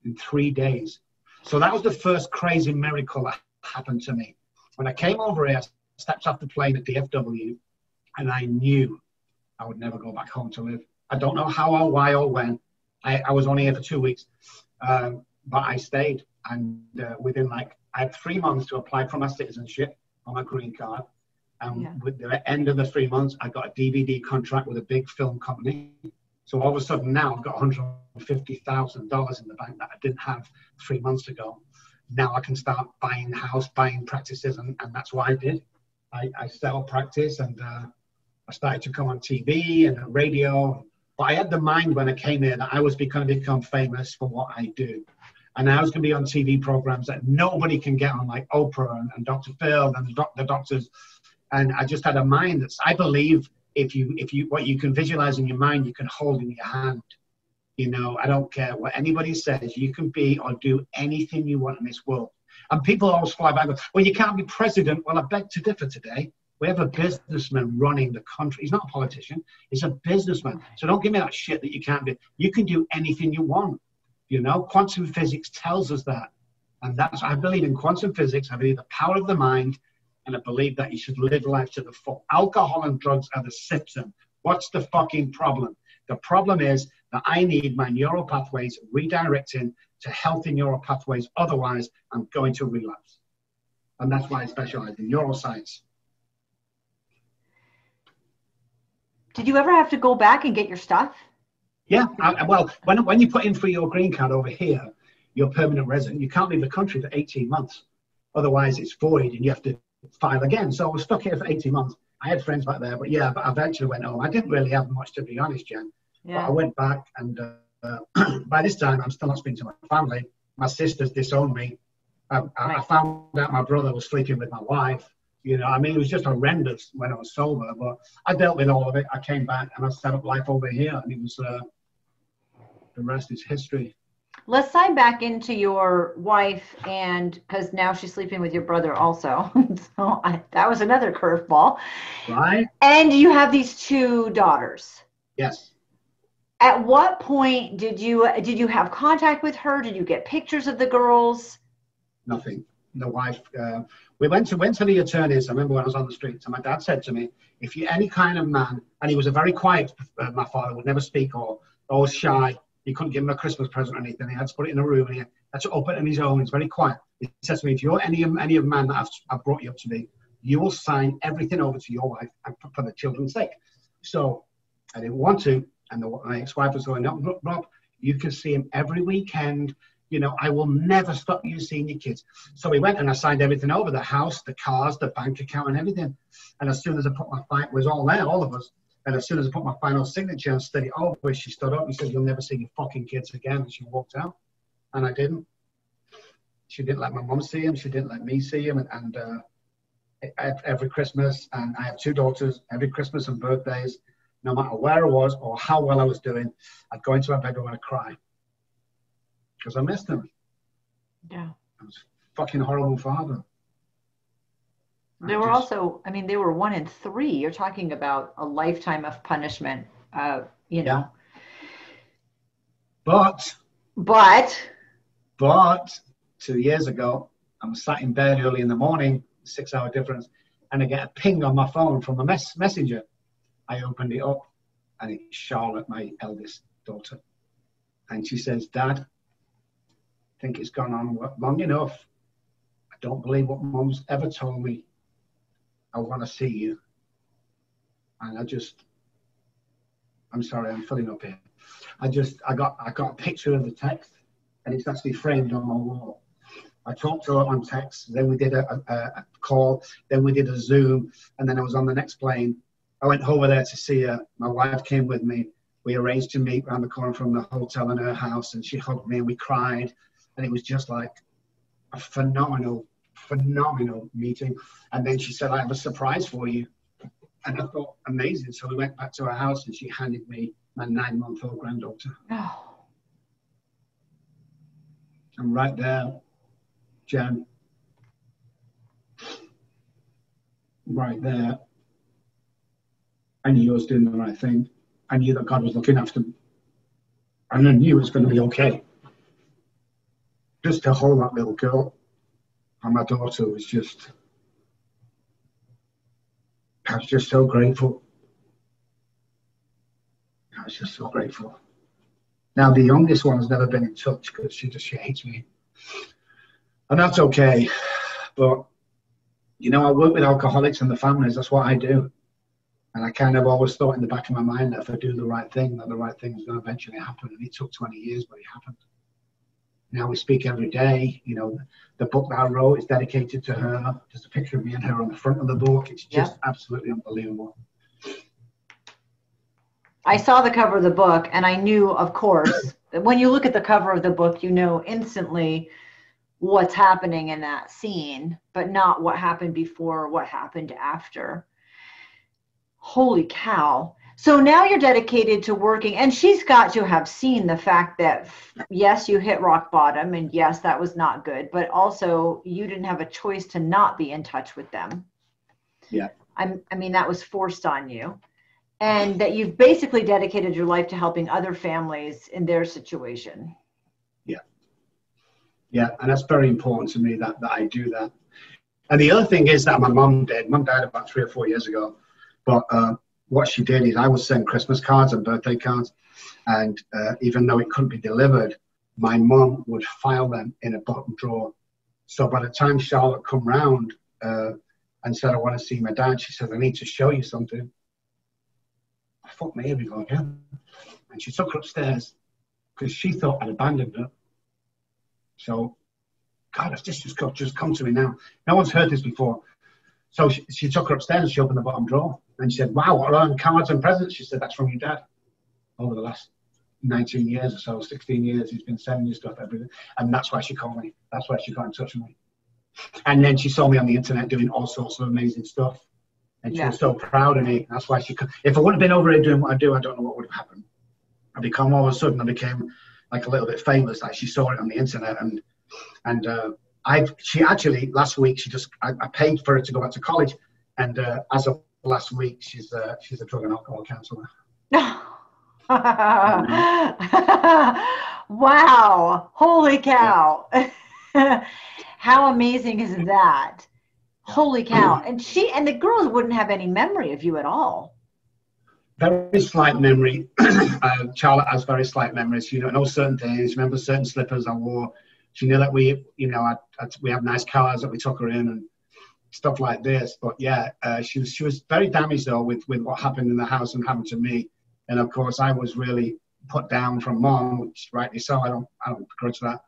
in three days. So that was the first crazy miracle that happened to me. When I came over here, I stepped off the plane at DFW, and I knew I would never go back home to live. I don't know how or why or when. I, I was only here for two weeks, um, but I stayed. And uh, within like, I had three months to apply for my citizenship on my green card. And Yeah. with the end of the three months, I got a DVD contract with a big film company. So all of a sudden now I've got $150,000 in the bank that I didn't have three months ago. Now I can start buying house, buying practices, and, and that's what I did. I, I set up practice and uh, I started to come on TV and radio. But I had the mind when I came here that I was going to become famous for what I do. And I was going to be on TV programs that nobody can get on, like Oprah and, and Dr. Phil and the, doc, the doctors. And I just had a mind that's, I believe if you, if you, what you can visualize in your mind, you can hold in your hand. You know, I don't care what anybody says, you can be or do anything you want in this world. And people always fly back, and go, well, you can't be president. Well, I beg to differ today. We have a businessman running the country. He's not a politician, he's a businessman. So don't give me that shit that you can't do. You can do anything you want. You know, quantum physics tells us that. And that's, I believe in quantum physics. I believe the power of the mind. And I believe that you should live life to the full. Alcohol and drugs are the symptom. What's the fucking problem? The problem is that I need my neural pathways redirecting to healthy neural pathways. Otherwise, I'm going to relapse. And that's why I specialize in neuroscience. Did you ever have to go back and get your stuff? Yeah, I, well, when, when you put in for your green card over here, you're permanent resident. You can't leave the country for 18 months. Otherwise, it's void and you have to file again. So I was stuck here for 18 months. I had friends back there, but yeah, but I eventually went home. I didn't really have much, to be honest, Jen. But I went back, and uh, by this time, I'm still not speaking to my family. My sisters disowned me. I, I, I found out my brother was sleeping with my wife. You know, I mean, it was just horrendous when I was sober, but I dealt with all of it. I came back and I set up life over here, and it was uh, the rest is history. Let's sign back into your wife, and because now she's sleeping with your brother also. so I, that was another curveball. Right? And you have these two daughters. Yes. At what point did you did you have contact with her? Did you get pictures of the girls? Nothing. The wife. Uh, we went to went to the attorneys. I remember when I was on the streets, and my dad said to me, "If you're any kind of man," and he was a very quiet. Uh, my father would never speak or always shy. You couldn't give him a Christmas present or anything. He had to put it in a room and he had to open it on his own. He's very quiet. He says to me, if you're any, any of man that I've, I've brought you up to be, you will sign everything over to your wife for the children's sake. So I didn't want to. And the, my ex-wife was going, no, Rob, you can see him every weekend. You know, I will never stop you seeing your kids. So we went and I signed everything over the house, the cars, the bank account, and everything. And as soon as I put my fight, was all there, all of us. And as soon as I put my final signature and steady over, she stood up and said, You'll never see your fucking kids again. And she walked out. And I didn't. She didn't let my mum see him. She didn't let me see him. And, and uh, every Christmas, and I have two daughters, every Christmas and birthdays, no matter where I was or how well I was doing, I'd go into my bedroom and I'd cry because I missed him. Yeah. I was fucking horrible father. They were also, I mean, they were one in three. You're talking about a lifetime of punishment, uh, you know. Yeah. But, but, but two years ago, I'm sat in bed early in the morning, six hour difference, and I get a ping on my phone from a mess- messenger. I opened it up, and it's Charlotte, my eldest daughter. And she says, Dad, I think it's gone on long enough. I don't believe what Mum's ever told me I want to see you. And I just, I'm sorry, I'm filling up here. I just, I got, I got a picture of the text, and it's actually framed on my wall. I talked to her on text, then we did a, a, a call, then we did a Zoom, and then I was on the next plane. I went over there to see her. My wife came with me. We arranged to meet around the corner from the hotel in her house, and she hugged me, and we cried, and it was just like a phenomenal phenomenal meeting. And then she said, I have a surprise for you. And I thought, amazing. So we went back to her house and she handed me my nine month old granddaughter. Oh. And right there, Jen, right there, I knew I was doing the right thing. I knew that God was looking after me. And I knew it was going to be okay. Just to hold that little girl and my daughter was just, I was just so grateful. I was just so grateful. Now the youngest one has never been in touch because she just she hates me, and that's okay. But you know, I work with alcoholics and the families. That's what I do, and I kind of always thought in the back of my mind that if I do the right thing, that the right thing is going to eventually happen. And it took 20 years, but it happened. Now we speak every day. You know, the book that I wrote is dedicated to her. Just a picture of me and her on the front of the book. It's just yeah. absolutely unbelievable. I saw the cover of the book and I knew, of course, that when you look at the cover of the book, you know instantly what's happening in that scene, but not what happened before, or what happened after. Holy cow. So now you're dedicated to working, and she's got to have seen the fact that, yes, you hit rock bottom, and yes, that was not good, but also you didn't have a choice to not be in touch with them. Yeah. I'm, I mean, that was forced on you. And that you've basically dedicated your life to helping other families in their situation. Yeah. Yeah. And that's very important to me that, that I do that. And the other thing is that my mom did. Mom died about three or four years ago. But uh, what she did is I would send Christmas cards and birthday cards, and uh, even though it couldn't be delivered, my mum would file them in a bottom drawer. So by the time Charlotte come round uh, and said, "I want to see my dad," she said, "I need to show you something." I thought, here we go again. And she took her upstairs because she thought I'd abandoned her. So, God, this just got just come to me now. No one's heard this before. So she, she took her upstairs she opened the bottom drawer and she said, Wow, what are cards and presents? She said, That's from your dad. Over the last 19 years or so, 16 years, he's been sending you stuff every day. And that's why she called me. That's why she got in touch with me. And then she saw me on the internet doing all sorts of amazing stuff. And she yeah. was so proud of me. That's why she. If I would have been over here doing what I do, I don't know what would have happened. I become all of a sudden, I became like a little bit famous. Like she saw it on the internet and, and, uh, I she actually last week she just I, I, paid for her to go back to college, and uh, as of last week she's a, she's a drug and alcohol counselor. wow! Holy cow! Yeah. How amazing is that? Holy cow! And she and the girls wouldn't have any memory of you at all. very slight memory. uh, Charlotte has very slight memories. She knows certain things. Remember certain slippers I wore. She knew that we, you know, I, I, we have nice cars that we took her in and stuff like this. But yeah, uh, she was she was very damaged though with with what happened in the house and happened to me. And of course, I was really put down from mom, which rightly so. I don't I don't begrudge that.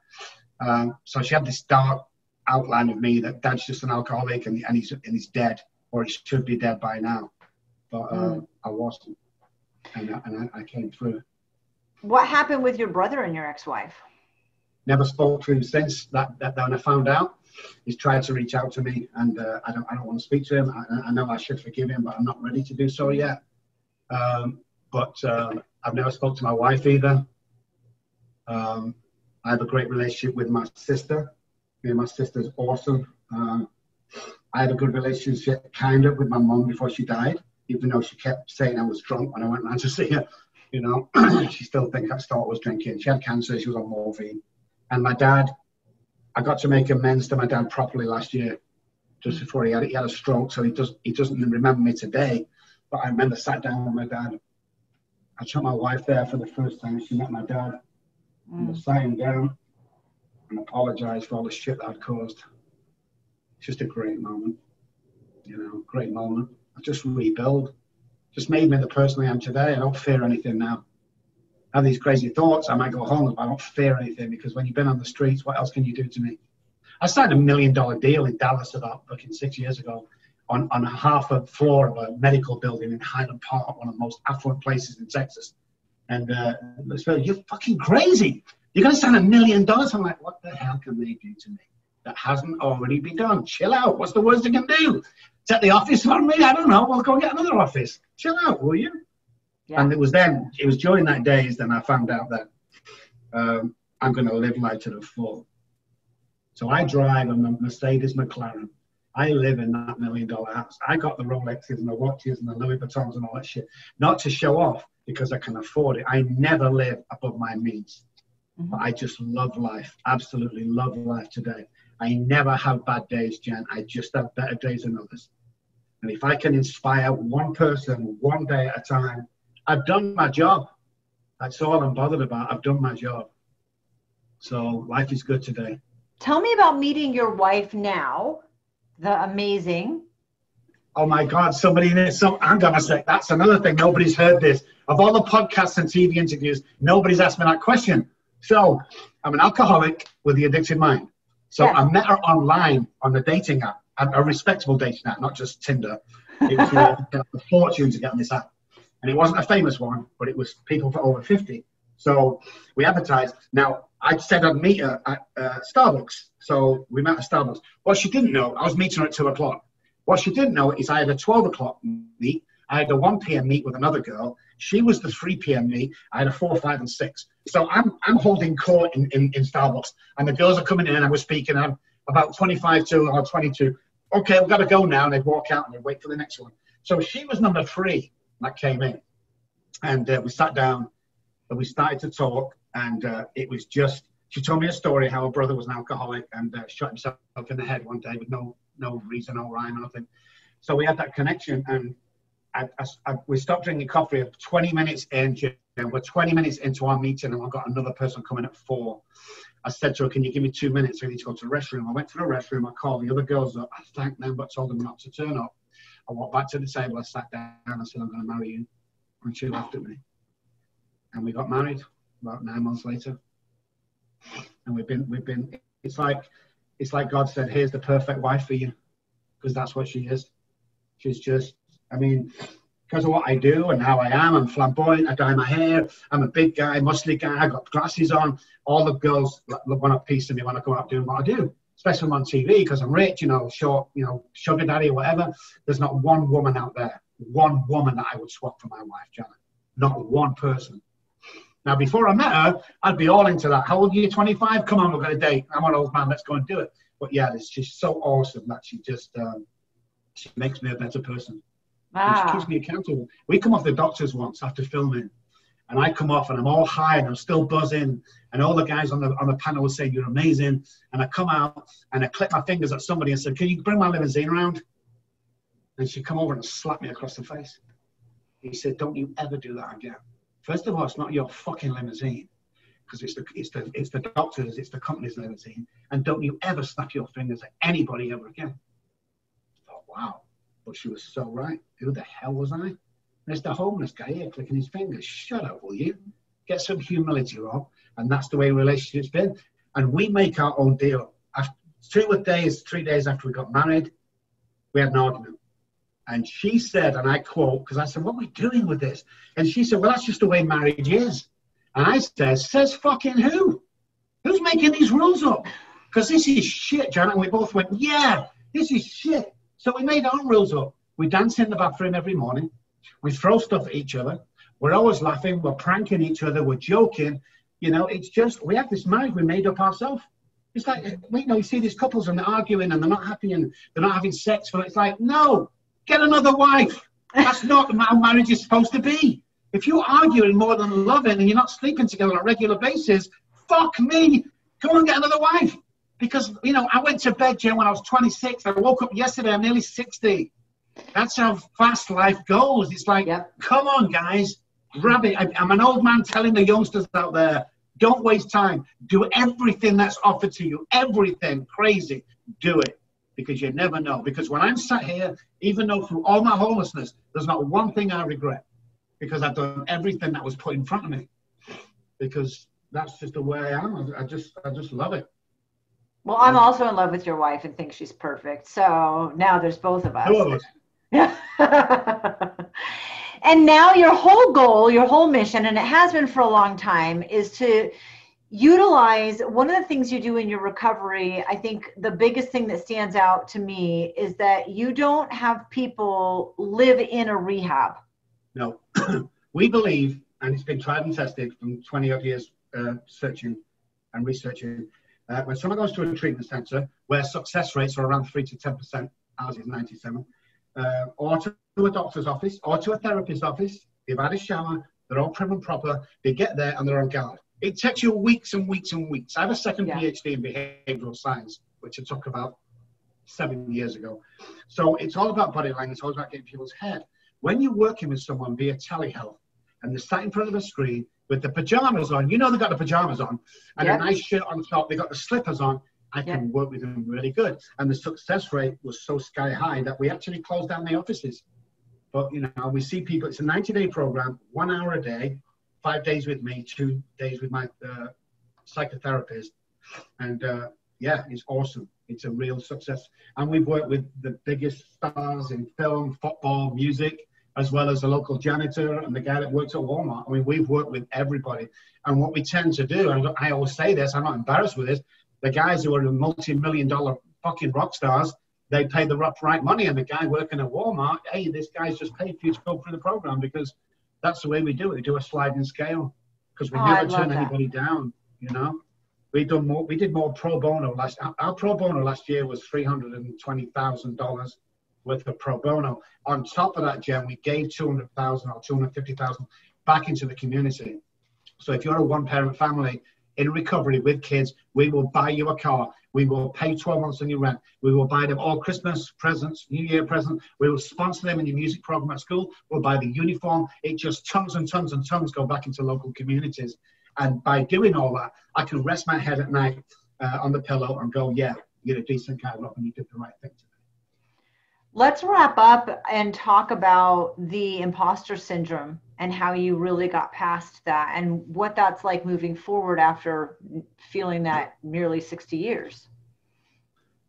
Um, so she had this dark outline of me that dad's just an alcoholic and, and he's and he's dead or he should be dead by now. But uh, mm. I wasn't, and, I, and I, I came through. What happened with your brother and your ex-wife? Never spoke to him since that. That when I found out, he's tried to reach out to me, and uh, I don't. I don't want to speak to him. I, I, know I should forgive him, but I'm not ready to do so yet. Um, but uh, I've never spoke to my wife either. Um, I have a great relationship with my sister. Me and my sister's awesome. Um, I had a good relationship, kind of, with my mom before she died, even though she kept saying I was drunk when I went around to see her. You know, she still thinks I still was drinking. She had cancer. She was on morphine. And my dad, I got to make amends to my dad properly last year, just before he had he had a stroke. So he does he doesn't remember me today, but I remember sat down with my dad. I took my wife there for the first time. She met my dad. Mm. And I sat him down and apologized for all the shit that I'd caused It's just a great moment. You know, great moment. I just rebuild. Just made me the person I am today. I don't fear anything now. Have these crazy thoughts. I might go home, but I don't fear anything because when you've been on the streets, what else can you do to me? I signed a million dollar deal in Dallas about fucking six years ago on, on half a floor of a medical building in Highland Park, one of the most affluent places in Texas. And uh, you're fucking crazy. You're going to sign a million dollars. I'm like, what the hell can they do to me? that hasn't already been done. Chill out. What's the worst they can do? Take the office from me? I don't know. We'll go get another office. Chill out, will you? Yeah. And it was then, it was during that days then I found out that um, I'm going to live life to the full. So I drive a Mercedes McLaren. I live in that million dollar house. I got the Rolexes and the watches and the Louis Vuittons and all that shit, not to show off because I can afford it. I never live above my means. Mm-hmm. But I just love life, absolutely love life today. I never have bad days, Jen. I just have better days than others. And if I can inspire one person one day at a time, I've done my job. That's all I'm bothered about. I've done my job. So life is good today. Tell me about meeting your wife now, the amazing. Oh my God, somebody in it. So I'm gonna say that's another thing. Nobody's heard this. Of all the podcasts and TV interviews, nobody's asked me that question. So I'm an alcoholic with the addicted mind. So yeah. I met her online on the dating app, a respectable dating app, not just Tinder. It was a fortune to get on this app. And it wasn't a famous one, but it was people for over 50. So we advertised. Now, I said I'd meet her at uh, Starbucks. So we met at Starbucks. What she didn't know, I was meeting her at 2 o'clock. What she didn't know is I had a 12 o'clock meet. I had a 1 p.m. meet with another girl. She was the 3 p.m. meet. I had a 4, 5, and 6. So I'm, I'm holding court in, in, in Starbucks, and the girls are coming in, and we're speaking. I'm about 25 to or 22. Okay, we've got to go now. And they'd walk out and they'd wait for the next one. So she was number three that came in. And uh, we sat down and we started to talk. And uh, it was just, she told me a story how her brother was an alcoholic and uh, shot himself in the head one day with no, no reason, no rhyme, or nothing. So we had that connection. And I, I, I, we stopped drinking coffee 20 minutes in, and we're 20 minutes into our meeting, and I've got another person coming at four. I said to her, Can you give me two minutes? I need to go to the restroom. I went to the restroom. I called the other girls up. I thanked them, but told them not to turn up. I walked back to the table. I sat down. I said, I'm going to marry you. And she laughed at me. And we got married about nine months later. And we've been, we've been, it's like, it's like God said, Here's the perfect wife for you. Because that's what she is. She's just, I mean, because of what I do and how I am. I'm flamboyant. I dye my hair. I'm a big guy, muscly guy. I got glasses on. All the girls want a piece of me when I go out doing what I do, especially I'm on TV because I'm rich, you know, short, you know, sugar daddy or whatever. There's not one woman out there, one woman that I would swap for my wife, Janet. Not one person. Now, before I met her, I'd be all into that. How old are you? 25? Come on, we're going to date. I'm an old man. Let's go and do it. But yeah, it's just so awesome that she just um, she makes me a better person. Wow. Which keeps me accountable. We come off the doctors once after filming, and I come off and I'm all high and I'm still buzzing, and all the guys on the on the panel were saying you're amazing, and I come out and I click my fingers at somebody and said, "Can you bring my limousine around?" And she come over and slapped me across the face. He said, don't you ever do that again. First of all, it's not your fucking limousine because it's the, it's, the, it's the doctor's, it's the company's limousine. And don't you ever snap your fingers at anybody ever again. I thought, wow. But she was so right. Who the hell was I? There's the homeless guy here clicking his fingers. Shut up, will you? Get some humility, Rob. And that's the way relationships been. And we make our own deal. After two days, three days after we got married, we had an argument. And she said, and I quote, because I said, what are we doing with this? And she said, well, that's just the way marriage is. And I said, says fucking who? Who's making these rules up? Because this is shit, Janet. And we both went, yeah, this is shit. So we made our own rules up. We dance in the bathroom every morning. We throw stuff at each other. We're always laughing. We're pranking each other. We're joking. You know, it's just, we have this marriage we made up ourselves. It's like, you know, you see these couples and they're arguing and they're not happy and they're not having sex. But it's like, no, get another wife. That's not how marriage is supposed to be. If you're arguing more than loving and you're not sleeping together on a regular basis, fuck me. Go and get another wife. Because, you know, I went to bed, Jen, when I was 26. I woke up yesterday, I'm nearly 60. That's how fast life goes. It's like, yep. come on, guys, grab it. I'm an old man telling the youngsters out there, don't waste time. Do everything that's offered to you. Everything crazy. Do it because you never know. Because when I'm sat here, even though through all my homelessness, there's not one thing I regret because I've done everything that was put in front of me. Because that's just the way I am. I just, I just love it. Well, I'm also in love with your wife and think she's perfect. So now there's both of us. Two of us. And now your whole goal, your whole mission, and it has been for a long time, is to utilize one of the things you do in your recovery i think the biggest thing that stands out to me is that you don't have people live in a rehab. No. We believe and it's been tried and tested from 20 odd years uh, searching and researching uh, when someone goes to a treatment center where success rates are around 3 to 10 percent ours is 97 uh, or to a doctor's office or to a therapist's office they've had a shower they're all prim and proper they get there and they're on guard it takes you weeks and weeks and weeks. I have a second yeah. PhD in behavioral science, which I took about seven years ago. So it's all about body language, it's all about getting people's head. When you're working with someone via telehealth and they're sat in front of a screen with the pajamas on, you know they've got the pajamas on and a nice shirt on top, they've got the slippers on. I can work with them really good. And the success rate was so sky high that we actually closed down the offices. But you know, we see people, it's a 90 day program, one hour a day, five days with me, two days with my uh, psychotherapist, and uh, yeah, it's awesome. It's a real success, and we've worked with the biggest stars in film, football, music, as well as the local janitor and the guy that works at Walmart. I mean, we've worked with everybody, and what we tend to do, and I always say this, I'm not embarrassed with this. The guys who are multi-million dollar fucking rock stars, they pay the right money, and the guy working at Walmart, hey, this guy's just paid for you to go through the program because that's the way we do it. We do a sliding scale because we oh, never turn that. anybody down. You know, we done more. We did more pro bono last. Our pro bono last year was three hundred and twenty thousand dollars worth of pro bono. On top of that, Jen, we gave two hundred thousand or two hundred fifty thousand back into the community. So if you're a one-parent family in recovery with kids, we will buy you a car. We will pay 12 months on your rent. We will buy them all Christmas presents, New Year presents. We will sponsor them in your music program at school. We'll buy the uniform. It just tons and tons and tons go back into local communities. And by doing all that, I can rest my head at night uh, on the pillow and go, yeah, you're a decent guy, Rob, and you did the right thing. Let's wrap up and talk about the imposter syndrome and how you really got past that and what that's like moving forward after feeling that nearly 60 years.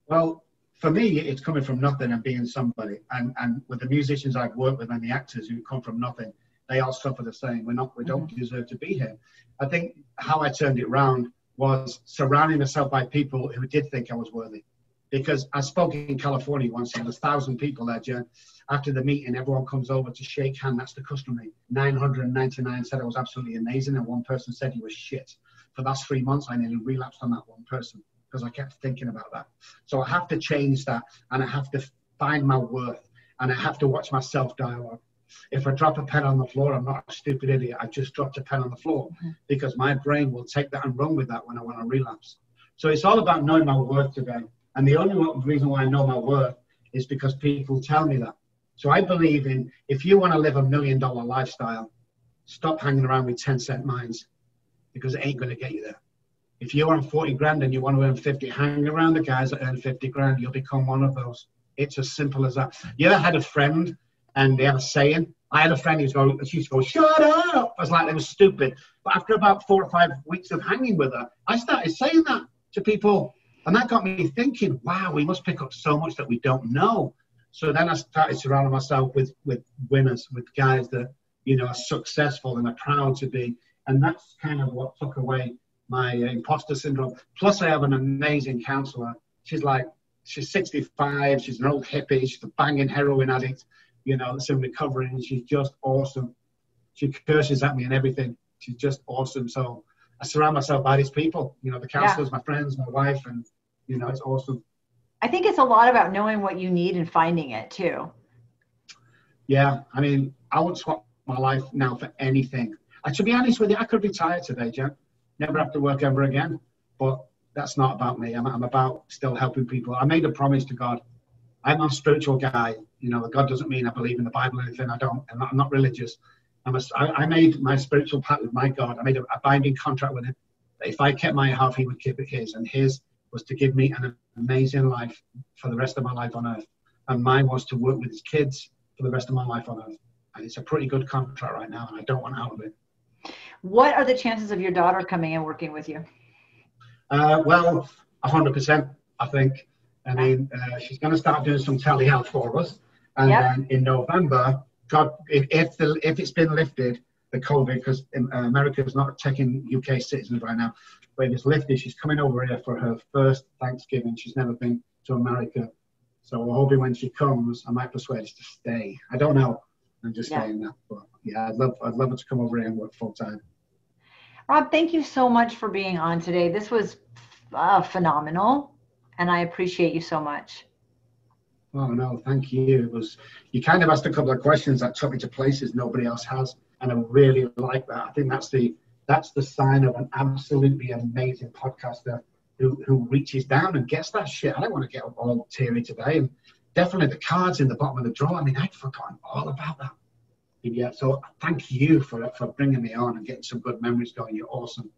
Well, for me, it's coming from nothing and being somebody. And, and with the musicians I've worked with and the actors who come from nothing, they all suffer the same. We're not, we don't mm-hmm. deserve to be here. I think how I turned it around was surrounding myself by people who did think I was worthy because I spoke in California once and there's thousand people there, Jen. After the meeting, everyone comes over to shake hand. That's the customary. 999 said it was absolutely amazing, and one person said he was shit. For the last three months, I nearly relapsed on that one person because I kept thinking about that. So I have to change that, and I have to find my worth, and I have to watch my self dialogue. If I drop a pen on the floor, I'm not a stupid idiot. I just dropped a pen on the floor mm-hmm. because my brain will take that and run with that when I want to relapse. So it's all about knowing my worth today. And the only reason why I know my worth is because people tell me that. So I believe in if you want to live a million dollar lifestyle, stop hanging around with 10 cent minds because it ain't going to get you there. If you earn 40 grand and you want to earn 50, hang around the guys that earn 50 grand, you'll become one of those. It's as simple as that. You ever had a friend and they have a saying? I had a friend who's go, she used to go, shut up. I was like, they were stupid. But after about four or five weeks of hanging with her, I started saying that to people. And that got me thinking, wow, we must pick up so much that we don't know. So then I started surrounding myself with, with winners, with guys that, you know, are successful and are proud to be. And that's kind of what took away my uh, imposter syndrome. Plus, I have an amazing counselor. She's like, she's 65, she's an old hippie, she's a banging heroin addict, you know, that's in recovery, and she's just awesome. She curses at me and everything. She's just awesome. So I surround myself by these people, you know, the counselors, yeah. my friends, my wife, and, you know, it's awesome. I think it's a lot about knowing what you need and finding it too. Yeah, I mean, I would swap my life now for anything. And to be honest with you, I could retire today, Jen. Never have to work ever again. But that's not about me. I'm, I'm about still helping people. I made a promise to God. I'm a spiritual guy. You know, God doesn't mean I believe in the Bible or anything. I don't. I'm not, I'm not religious. I'm a, I, I made my spiritual pact with my God. I made a, a binding contract with Him. That if I kept my half, He would keep it His. And His was to give me an amazing life for the rest of my life on earth. And mine was to work with his kids for the rest of my life on earth. And it's a pretty good contract right now, and I don't want out of it. What are the chances of your daughter coming and working with you? Uh, well, 100%, I think. I mean, uh, she's going to start doing some telehealth for us. And yep. then in November, God, if, if, the, if it's been lifted, the COVID, because uh, America is not taking UK citizens right now, but if it's lifted, she's coming over here for her first Thanksgiving. She's never been to America. So we're hoping when she comes, I might persuade her to stay. I don't know. I'm just yeah. saying that. But yeah, I'd love, I'd love her to come over here and work full time. Rob, thank you so much for being on today. This was uh, phenomenal, and I appreciate you so much. Oh no, thank you. It was you kind of asked a couple of questions that took me to places nobody else has, and I really like that. I think that's the that's the sign of an absolutely amazing podcaster who, who reaches down and gets that shit. I don't want to get all teary today, and definitely the cards in the bottom of the drawer. I mean, I'd forgotten all about that. Yeah, so thank you for for bringing me on and getting some good memories going. You're awesome.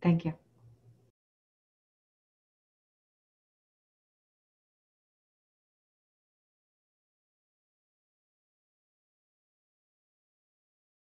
Thank you.